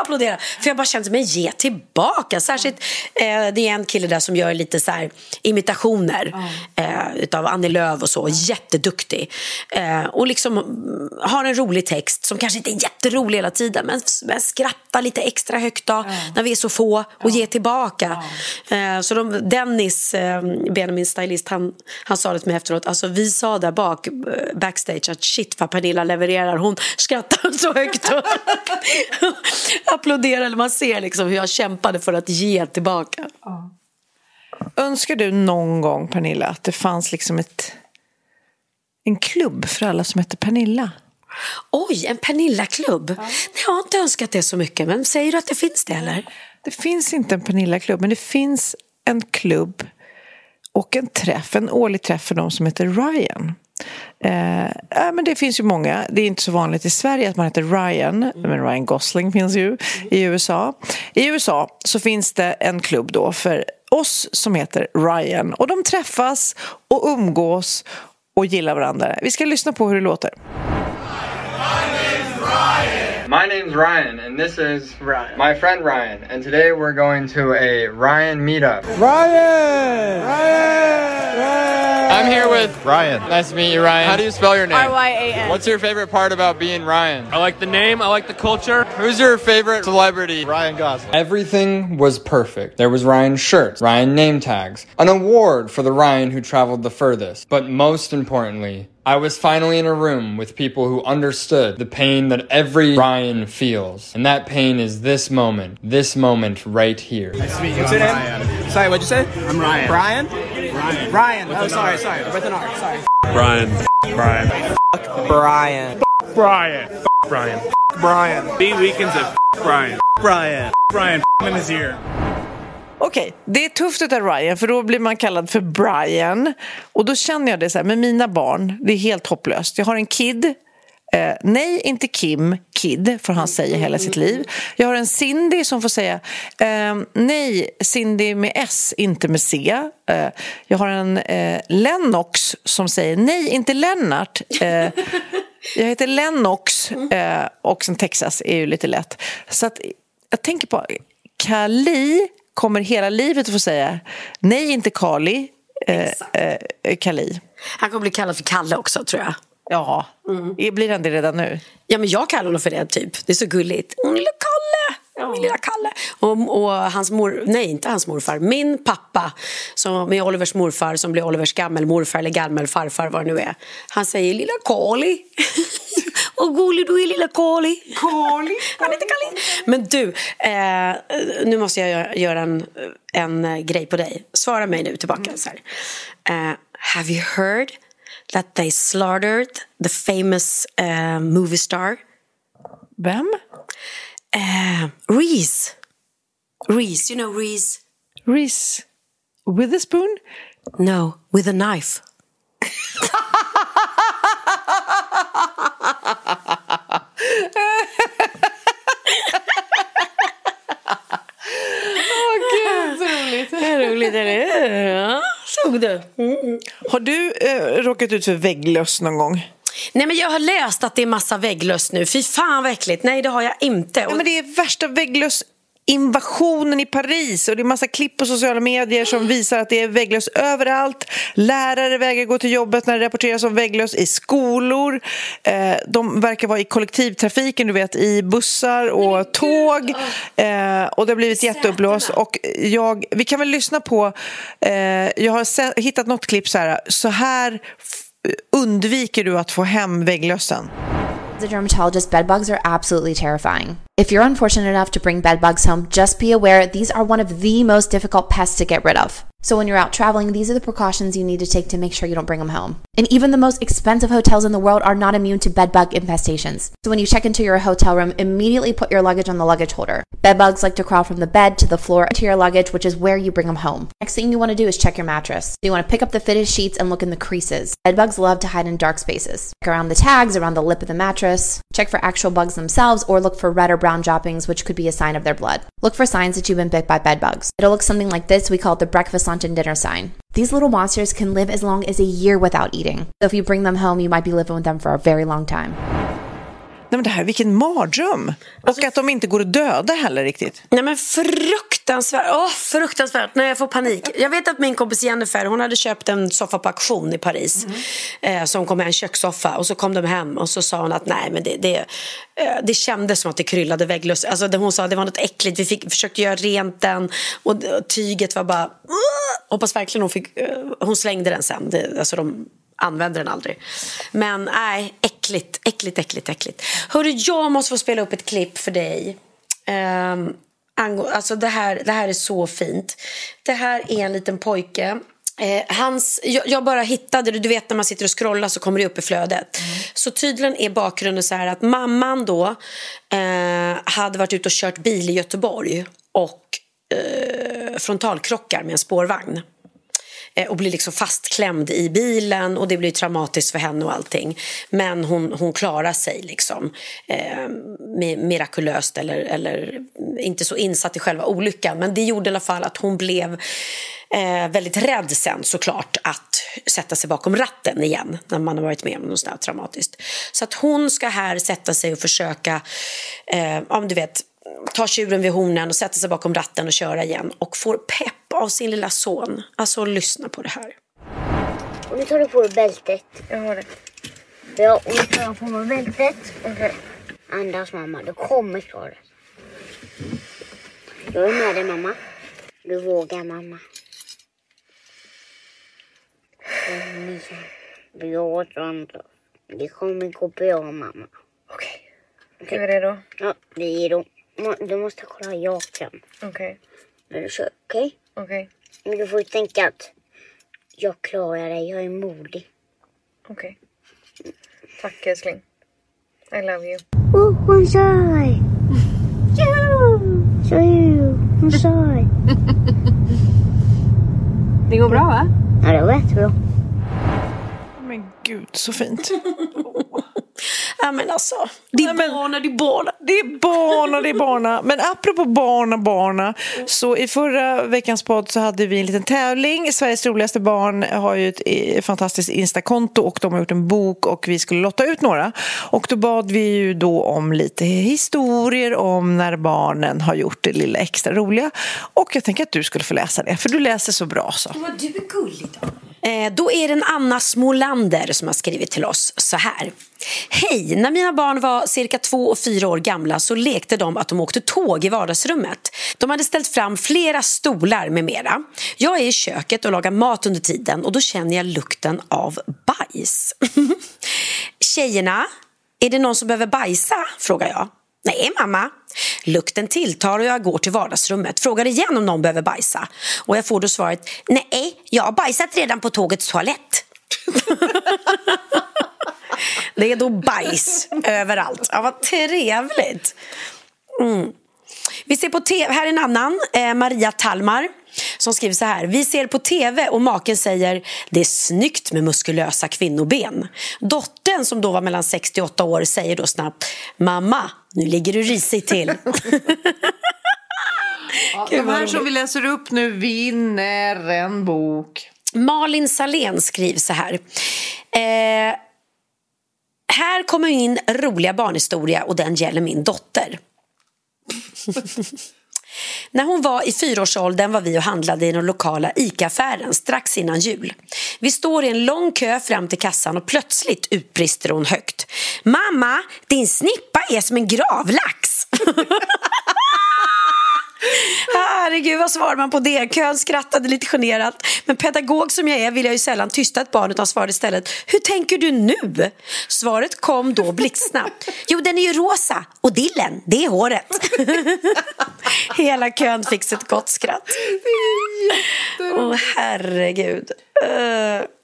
S4: applådera. För jag bara kände mig ge tillbaka. Särskilt, eh, det är en kille där som gör lite så här imitationer eh, utav Annie Lööf och så. Jätteduktig. Eh, och liksom mm, har en rolig text som kanske inte är jätterolig hela tiden men, men skrattar lite extra högt då när vi är så få och ger tillbaka. Eh, så de, Dennis, eh, Benjamins stylist, han, han sa det till mig efteråt. Alltså vi sa där bak, eh, backstage att shit vad Pernilla levererar. Hon skrattar så högt applåderar. Eller man ser liksom hur jag kämpade för att ge tillbaka.
S3: Önskar du någon gång, Pernilla, att det fanns liksom ett, en klubb för alla som heter Pernilla?
S4: Oj, en Pernilla-klubb. Nej, Jag har inte önskat det så mycket, men säger du att det finns det eller?
S3: Det finns inte en Pernilla-klubb, men det finns en klubb och en träff, en årlig träff för de som heter Ryan. Eh, ja, men det finns ju många. Det är inte så vanligt i Sverige att man heter Ryan, men Ryan Gosling finns ju i USA. I USA så finns det en klubb då för oss som heter Ryan och de träffas och umgås och gillar varandra. Vi ska lyssna på hur det låter.
S12: My name's Ryan, and this is Ryan. my friend Ryan, and today we're going to a Ryan meetup.
S13: Ryan! Ryan! Ryan!
S12: I'm here with Ryan. Nice to meet you, Ryan. How do you spell your name?
S14: R-Y-A-N.
S12: What's your favorite part about being Ryan? I like the name, I like the culture. Who's your favorite celebrity? Ryan Gosling. Everything was perfect. There was Ryan's shirts, Ryan name tags, an award for the Ryan who traveled the furthest. But most importantly, I was finally in a room with people who understood the pain that every Ryan feels. And that pain is this moment, this moment right here.
S15: Nice to meet you. What's your name? Sorry, what'd you say? I'm Ryan. Brian? Ryan. Ryan. Oh, sorry, sorry. With an R. Sorry.
S16: Brian. Brian.
S15: Brian.
S16: Brian. Brian.
S15: Brian.
S16: B weekends at Brian.
S15: Brian.
S16: Brian in his ear.
S3: Okej, det är tufft att Ryan för då blir man kallad för Brian. Och då känner jag det så här med mina barn, det är helt hopplöst. Jag har en kid, eh, nej inte Kim, Kid får han säga hela sitt liv. Jag har en Cindy som får säga eh, nej, Cindy med S, inte med C. Eh, jag har en eh, Lennox som säger nej, inte Lennart. Eh, jag heter Lennox eh, och sen Texas är ju lite lätt. Så att jag tänker på Kali kommer hela livet att få säga nej, inte Kali, eh, eh, Kali.
S4: Han kommer bli kallad för Kalle också tror jag.
S3: Ja, blir han det redan nu?
S4: Ja, men jag kallar honom för det typ. Det är så gulligt. Min lilla Kalle! Min lilla Kalle. Och, och hans mor, nej inte hans morfar, min pappa som är Olivers morfar som blir Olivers gammelmorfar eller gammelfarfar vad det nu är. Han säger lilla Kali. Och gullig du är lilla Kali.
S3: Kali.
S4: Han heter Kali. Men du, eh, nu måste jag göra- en, en eh, grej på dig. Svara mig nu tillbaka. Så här. Eh, have you heard that they slaughtered the famous eh, movie star?
S3: Vem?
S4: Eh, Reese. Reese, you know Reese?
S3: Reese Witherspoon?
S4: No, with a knife.
S3: Åh gud, så roligt.
S4: roligt, eller Ja, såg du?
S3: Har du eh, råkat ut för vägglöss någon gång?
S4: Nej, men jag har läst att det är massa vägglöss nu. Fy fan vad äckligt. Nej, det har jag inte.
S3: Ja, men det är värsta vägglöss invasionen i Paris och det är massa klipp på sociala medier som visar att det är vägglöss överallt. Lärare vägrar gå till jobbet när det rapporteras om vägglöss i skolor. Eh, de verkar vara i kollektivtrafiken, du vet, i bussar och tåg. Eh, och det har blivit jätteuppblåst. Och jag, vi kan väl lyssna på, eh, jag har hittat något klipp så här, så här undviker du att få hem vägglössen.
S17: A dermatologist, bedbugs are absolutely terrifying. If you're unfortunate enough to bring bedbugs home, just be aware these are one of the most difficult pests to get rid of. So when you're out traveling, these are the precautions you need to take to make sure you don't bring them home. And even the most expensive hotels in the world are not immune to bedbug infestations. So when you check into your hotel room, immediately put your luggage on the luggage holder. Bedbugs like to crawl from the bed to the floor to your luggage, which is where you bring them home. Next thing you want to do is check your mattress. You want to pick up the fitted sheets and look in the creases. Bedbugs love to hide in dark spaces. Check around the tags, around the lip of the mattress. Check for actual bugs themselves or look for red or brown droppings, which could be a sign of their blood. Look for signs that you've been bit by bedbugs. It'll look something like this. We call it the breakfast, lunch, and dinner sign. These little monsters can live as long as a year without eating. So if you bring them home, you might be living with them for a very long time.
S3: Nej, men det här, vilken mardröm! Och att de inte går att döda heller riktigt.
S4: Nej men fruktansvärt, åh fruktansvärt, när jag får panik. Jag vet att min kompis Jennifer, hon hade köpt en soffa på auktion i Paris. Eh, som kom med en kökssoffa och så kom de hem och så sa hon att nej men det, det, eh, det kändes som att det kryllade vägglöss. Alltså det, hon sa att det var något äckligt, vi fick, försökte göra rent den och, och tyget var bara, "Åh!" hoppas verkligen hon fick, eh, hon slängde den sen. Det, alltså de använder den aldrig. Men nej, äckligt, äckligt, äckligt, äckligt. Hörru, jag måste få spela upp ett klipp för dig. Um, alltså det här, det här är så fint. Det här är en liten pojke. Eh, hans, jag, jag bara hittade det, du vet när man sitter och scrollar så kommer det upp i flödet. Så tydligen är bakgrunden så här att mamman då eh, hade varit ute och kört bil i Göteborg och eh, frontalkrockar med en spårvagn. Eh, och blir liksom fastklämd i bilen och det blir traumatiskt för henne och allting. Men hon, hon klarar sig liksom eh, mirakulöst eller, eller inte så insatt i själva olyckan. Men det gjorde i alla fall att hon blev eh, väldigt rädd sen såklart att sätta sig bakom ratten igen när man har varit med om något sånt traumatiskt. Så att hon ska här sätta sig och försöka, eh, om du vet, ta tjuren vid hornen och sätta sig bakom ratten och köra igen och får pepp av sin lilla son. Alltså lyssna på det här.
S14: Och nu tar du på dig bältet. Jag har det. Ja, och nu tar jag på mig bältet. Okej. Okay. Andas mamma, du kommer klara det. Jag är med dig mamma. Du vågar mamma. Kom igen. Blås. Det kommer gå bra mamma.
S18: Okej. Okay. Är du redo?
S14: Ja, det är redo. Du måste kolla jag kan.
S18: Okej. Okay.
S14: När du kör, okej?
S18: Okay? Okej. Okay.
S14: Men du får tänka att jag klarar det. Jag är modig.
S18: Okej. Okay. Tack älskling. I love you.
S14: Oh, hon kör! Så hon kör.
S18: Det går bra va?
S14: Ja, det går jättebra.
S3: Men gud, så fint.
S4: Ja men alltså, det är
S3: men,
S4: barna, det är barna.
S3: Det är barna, det är barna. Men apropå barna, barna. Så i förra veckans podd så hade vi en liten tävling. Sveriges roligaste barn har ju ett eh, fantastiskt Instakonto och de har gjort en bok och vi skulle lotta ut några. Och då bad vi ju då om lite historier om när barnen har gjort det lilla extra roliga. Och jag tänker att du skulle få läsa det, för du läser så bra så.
S4: Vad du är gullig då. Eh, då är det en Anna Smolander som har skrivit till oss så här. Hej! När mina barn var cirka två och fyra år gamla så lekte de att de åkte tåg i vardagsrummet. De hade ställt fram flera stolar med mera. Jag är i köket och lagar mat under tiden och då känner jag lukten av bajs. Tjejerna, är det någon som behöver bajsa? frågar jag. Nej, mamma. Lukten tilltar och jag går till vardagsrummet. Frågar igen om någon behöver bajsa. Och jag får då svaret, nej, jag har bajsat redan på tågets toalett. Det är då bajs överallt. Ja, vad trevligt. Mm. Vi ser på TV, här är en annan, eh, Maria Talmar som skriver så här. Vi ser på tv och maken säger det är snyggt med muskulösa kvinnoben. Dottern som då var mellan 68 år säger då snabbt Mamma, nu ligger du risigt till.
S3: ja, de här som vi läser upp nu vinner en bok.
S4: Malin Salén skriver så här. Eh, här kommer min roliga barnhistoria och den gäller min dotter. När hon var i fyraårsåldern var vi och handlade i den lokala ICA-affären strax innan jul. Vi står i en lång kö fram till kassan och plötsligt utbrister hon högt. Mamma, din snippa är som en gravlax! Herregud, vad svarar man på det? Kön skrattade lite generat. Men pedagog som jag är vill jag ju sällan tysta ett barn utan svarade istället Hur tänker du nu? Svaret kom då blixtsnabbt. Jo, den är ju rosa och dillen, det är håret. Hela kön fick ett gott skratt. Åh, oh, herregud. Uh.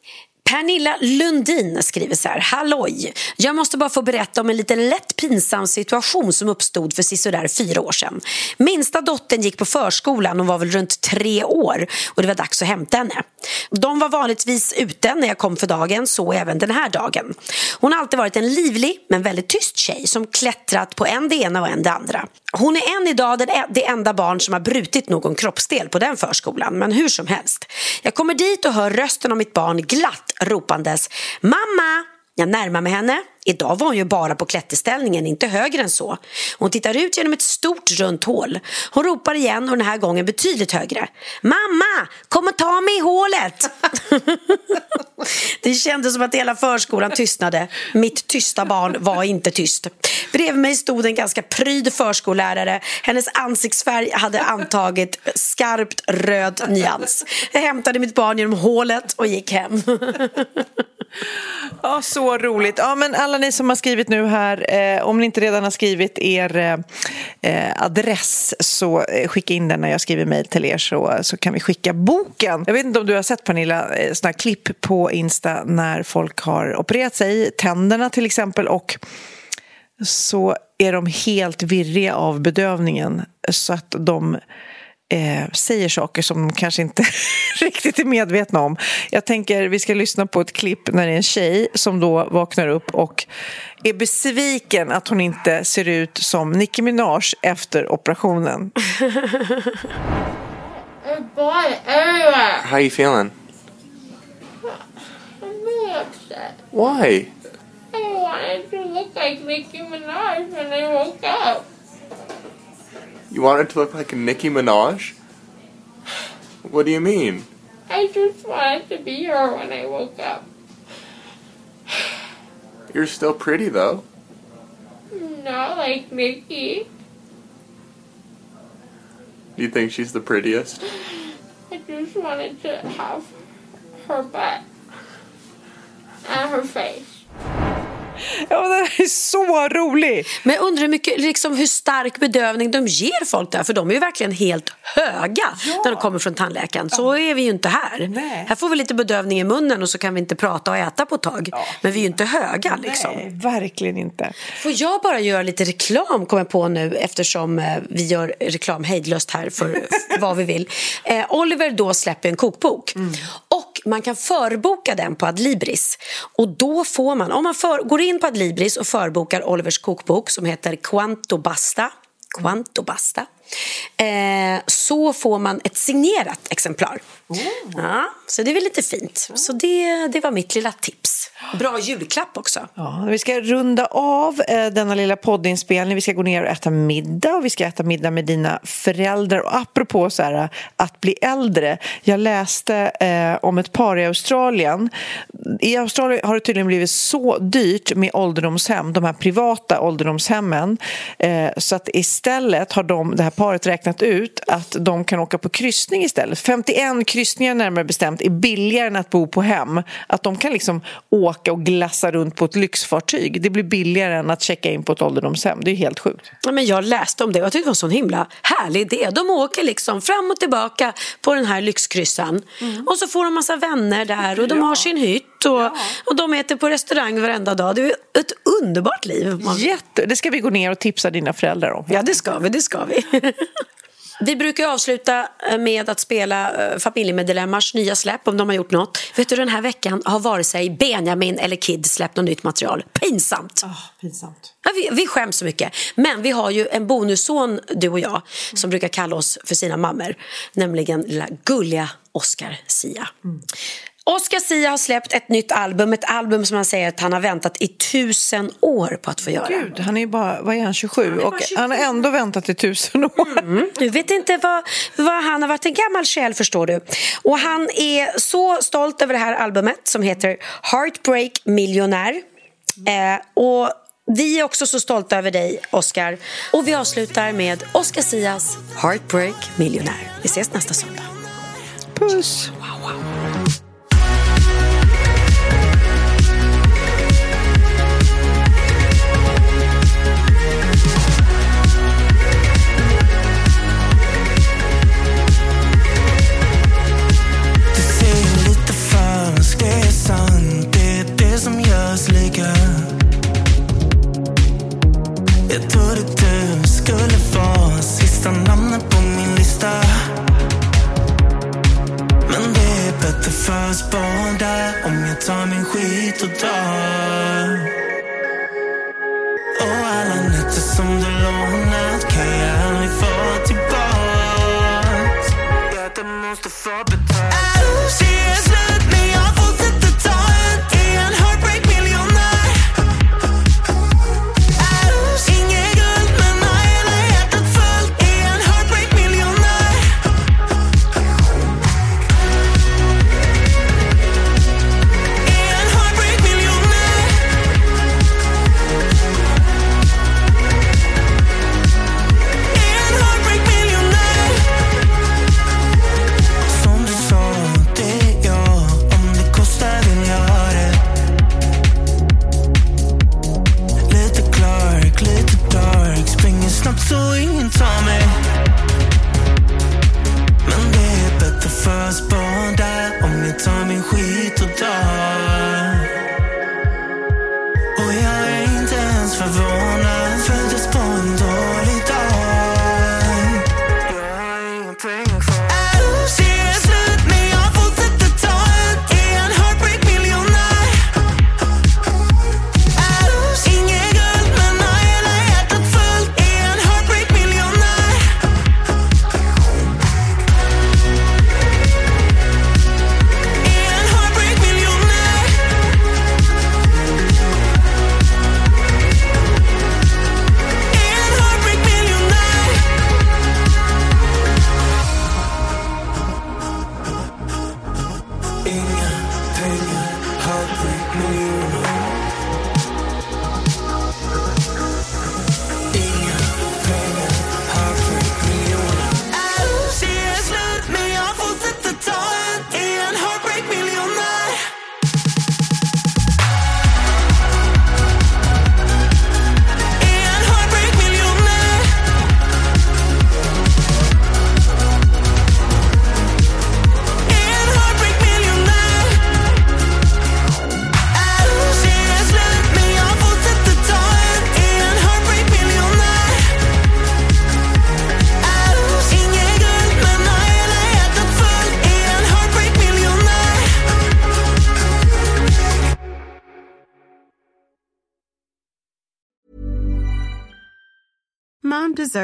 S4: Pernilla Lundin skriver så här. Halloj! Jag måste bara få berätta om en lite lätt pinsam situation som uppstod för sisådär fyra år sedan. Minsta dottern gick på förskolan hon var väl runt tre år och det var dags att hämta henne. De var vanligtvis ute när jag kom för dagen, så även den här dagen. Hon har alltid varit en livlig men väldigt tyst tjej som klättrat på en det ena och en det andra. Hon är än idag det enda barn som har brutit någon kroppsdel på den förskolan, men hur som helst. Jag kommer dit och hör rösten av mitt barn glatt ropandes Mamma! Jag närmar mig henne. Idag var hon ju bara på klätterställningen, inte högre än så. Hon tittar ut genom ett stort runt hål. Hon ropar igen och den här gången betydligt högre. Mamma, kom och ta mig i hålet! det kändes som att hela förskolan tystnade. Mitt tysta barn var inte tyst. Bredvid mig stod en ganska pryd förskollärare. Hennes ansiktsfärg hade antagit skarpt röd nyans. Jag hämtade mitt barn genom hålet och gick hem.
S3: Ja, så roligt. Ja, men alla ni som har skrivit nu här, eh, om ni inte redan har skrivit er eh, eh, adress så eh, skicka in den när jag skriver mejl till er så, så kan vi skicka boken. Jag vet inte om du har sett Pernilla, eh, sådana här klipp på Insta när folk har opererat sig, tänderna till exempel och så är de helt virriga av bedövningen så att de eh, säger saker som de kanske inte riktigt är medvetna om. Jag tänker vi ska lyssna på ett klipp när det är en tjej som då vaknar upp och är besviken att hon inte ser ut som Nicki Minaj efter operationen.
S19: How you feeling?
S20: I'm really upset.
S19: Why?
S20: I wanted to look like Nicki Minaj when I woke up.
S19: You want it to look like a Nicki Minaj? What do you mean?
S20: I just wanted to be her when I woke up.
S19: You're still pretty though.
S20: Not like Nicki.
S19: Do you think she's the prettiest?
S20: I just wanted to have her butt and her face.
S3: Ja, den är så rolig!
S4: Men jag undrar hur, mycket, liksom, hur stark bedövning de ger folk där, för de är ju verkligen helt höga när de kommer från tandläkaren. Så är vi ju inte här. Här får vi lite bedövning i munnen och så kan vi inte prata och äta på ett tag. Men vi är ju inte höga liksom.
S3: Nej, verkligen inte.
S4: Får jag bara göra lite reklam, kommer jag på nu, eftersom eh, vi gör reklam hejdlöst här för vad vi vill. Eh, Oliver då släpper en kokbok. Och man kan förboka den på Adlibris. Och då får man, om man för, går in på Adlibris och förbokar Olivers kokbok som heter Quanto Basta, Quanto Basta eh, så får man ett signerat exemplar. Ja, så det är väl lite fint. Så det, det var mitt lilla tips. Bra julklapp också.
S3: Ja, vi ska runda av eh, denna lilla poddinspelning. Vi ska gå ner och äta middag och vi ska äta middag med dina föräldrar. Och apropå så här, att bli äldre. Jag läste eh, om ett par i Australien. I Australien har det tydligen blivit så dyrt med ålderdomshem, de här privata ålderdomshemmen. Eh, så att istället har de, det här paret räknat ut att de kan åka på kryssning istället. 51 kryssningar närmare bestämt är billigare än att bo på hem. Att de kan liksom åka och glassa runt på ett lyxfartyg. Det blir billigare än att checka in på ett ålderdomshem. Det är helt sjukt.
S4: Ja, men jag läste om det och jag tyckte det var en sån himla härlig idé. De åker liksom fram och tillbaka på den här lyxkryssan. Och så får de massa vänner där och de har sin hytt och, och de äter på restaurang varenda dag. Det är ett underbart liv. Man...
S3: Jätte, det ska vi gå ner och tipsa dina föräldrar om.
S4: Ja, det ska vi. Det ska vi. Vi brukar avsluta med att spela eh, familjemedlemmars nya släpp om de har gjort något. Vet du, den här veckan har vare sig Benjamin eller Kid släppt något nytt material. Pinsamt!
S3: pinsamt.
S4: Ja, vi, vi skäms så mycket. Men vi har ju en bonusson, du och jag, som brukar kalla oss för sina mammor. Nämligen lilla gulliga Oscar Sia. Oscar Sia har släppt ett nytt album, ett album som han säger att han har väntat i tusen år på att få göra.
S3: Gud, han är ju bara, vad är han, 27? och han har ändå väntat i tusen år.
S4: Mm. Du vet inte vad, vad han har varit en gammal själ förstår du. Och han är så stolt över det här albumet som heter Heartbreak Millionär. Eh, och vi är också så stolta över dig, Oscar. Och vi avslutar med Oscar Sias Heartbreak Millionär. Vi ses nästa söndag.
S3: Puss!
S21: Du som Jag trodde du skulle vara sista namnet på min lista. Men det är bättre för oss båda om jag tar min skit och drar Och alla nätter som du lånat kan jag aldrig få tillbaks Det måste få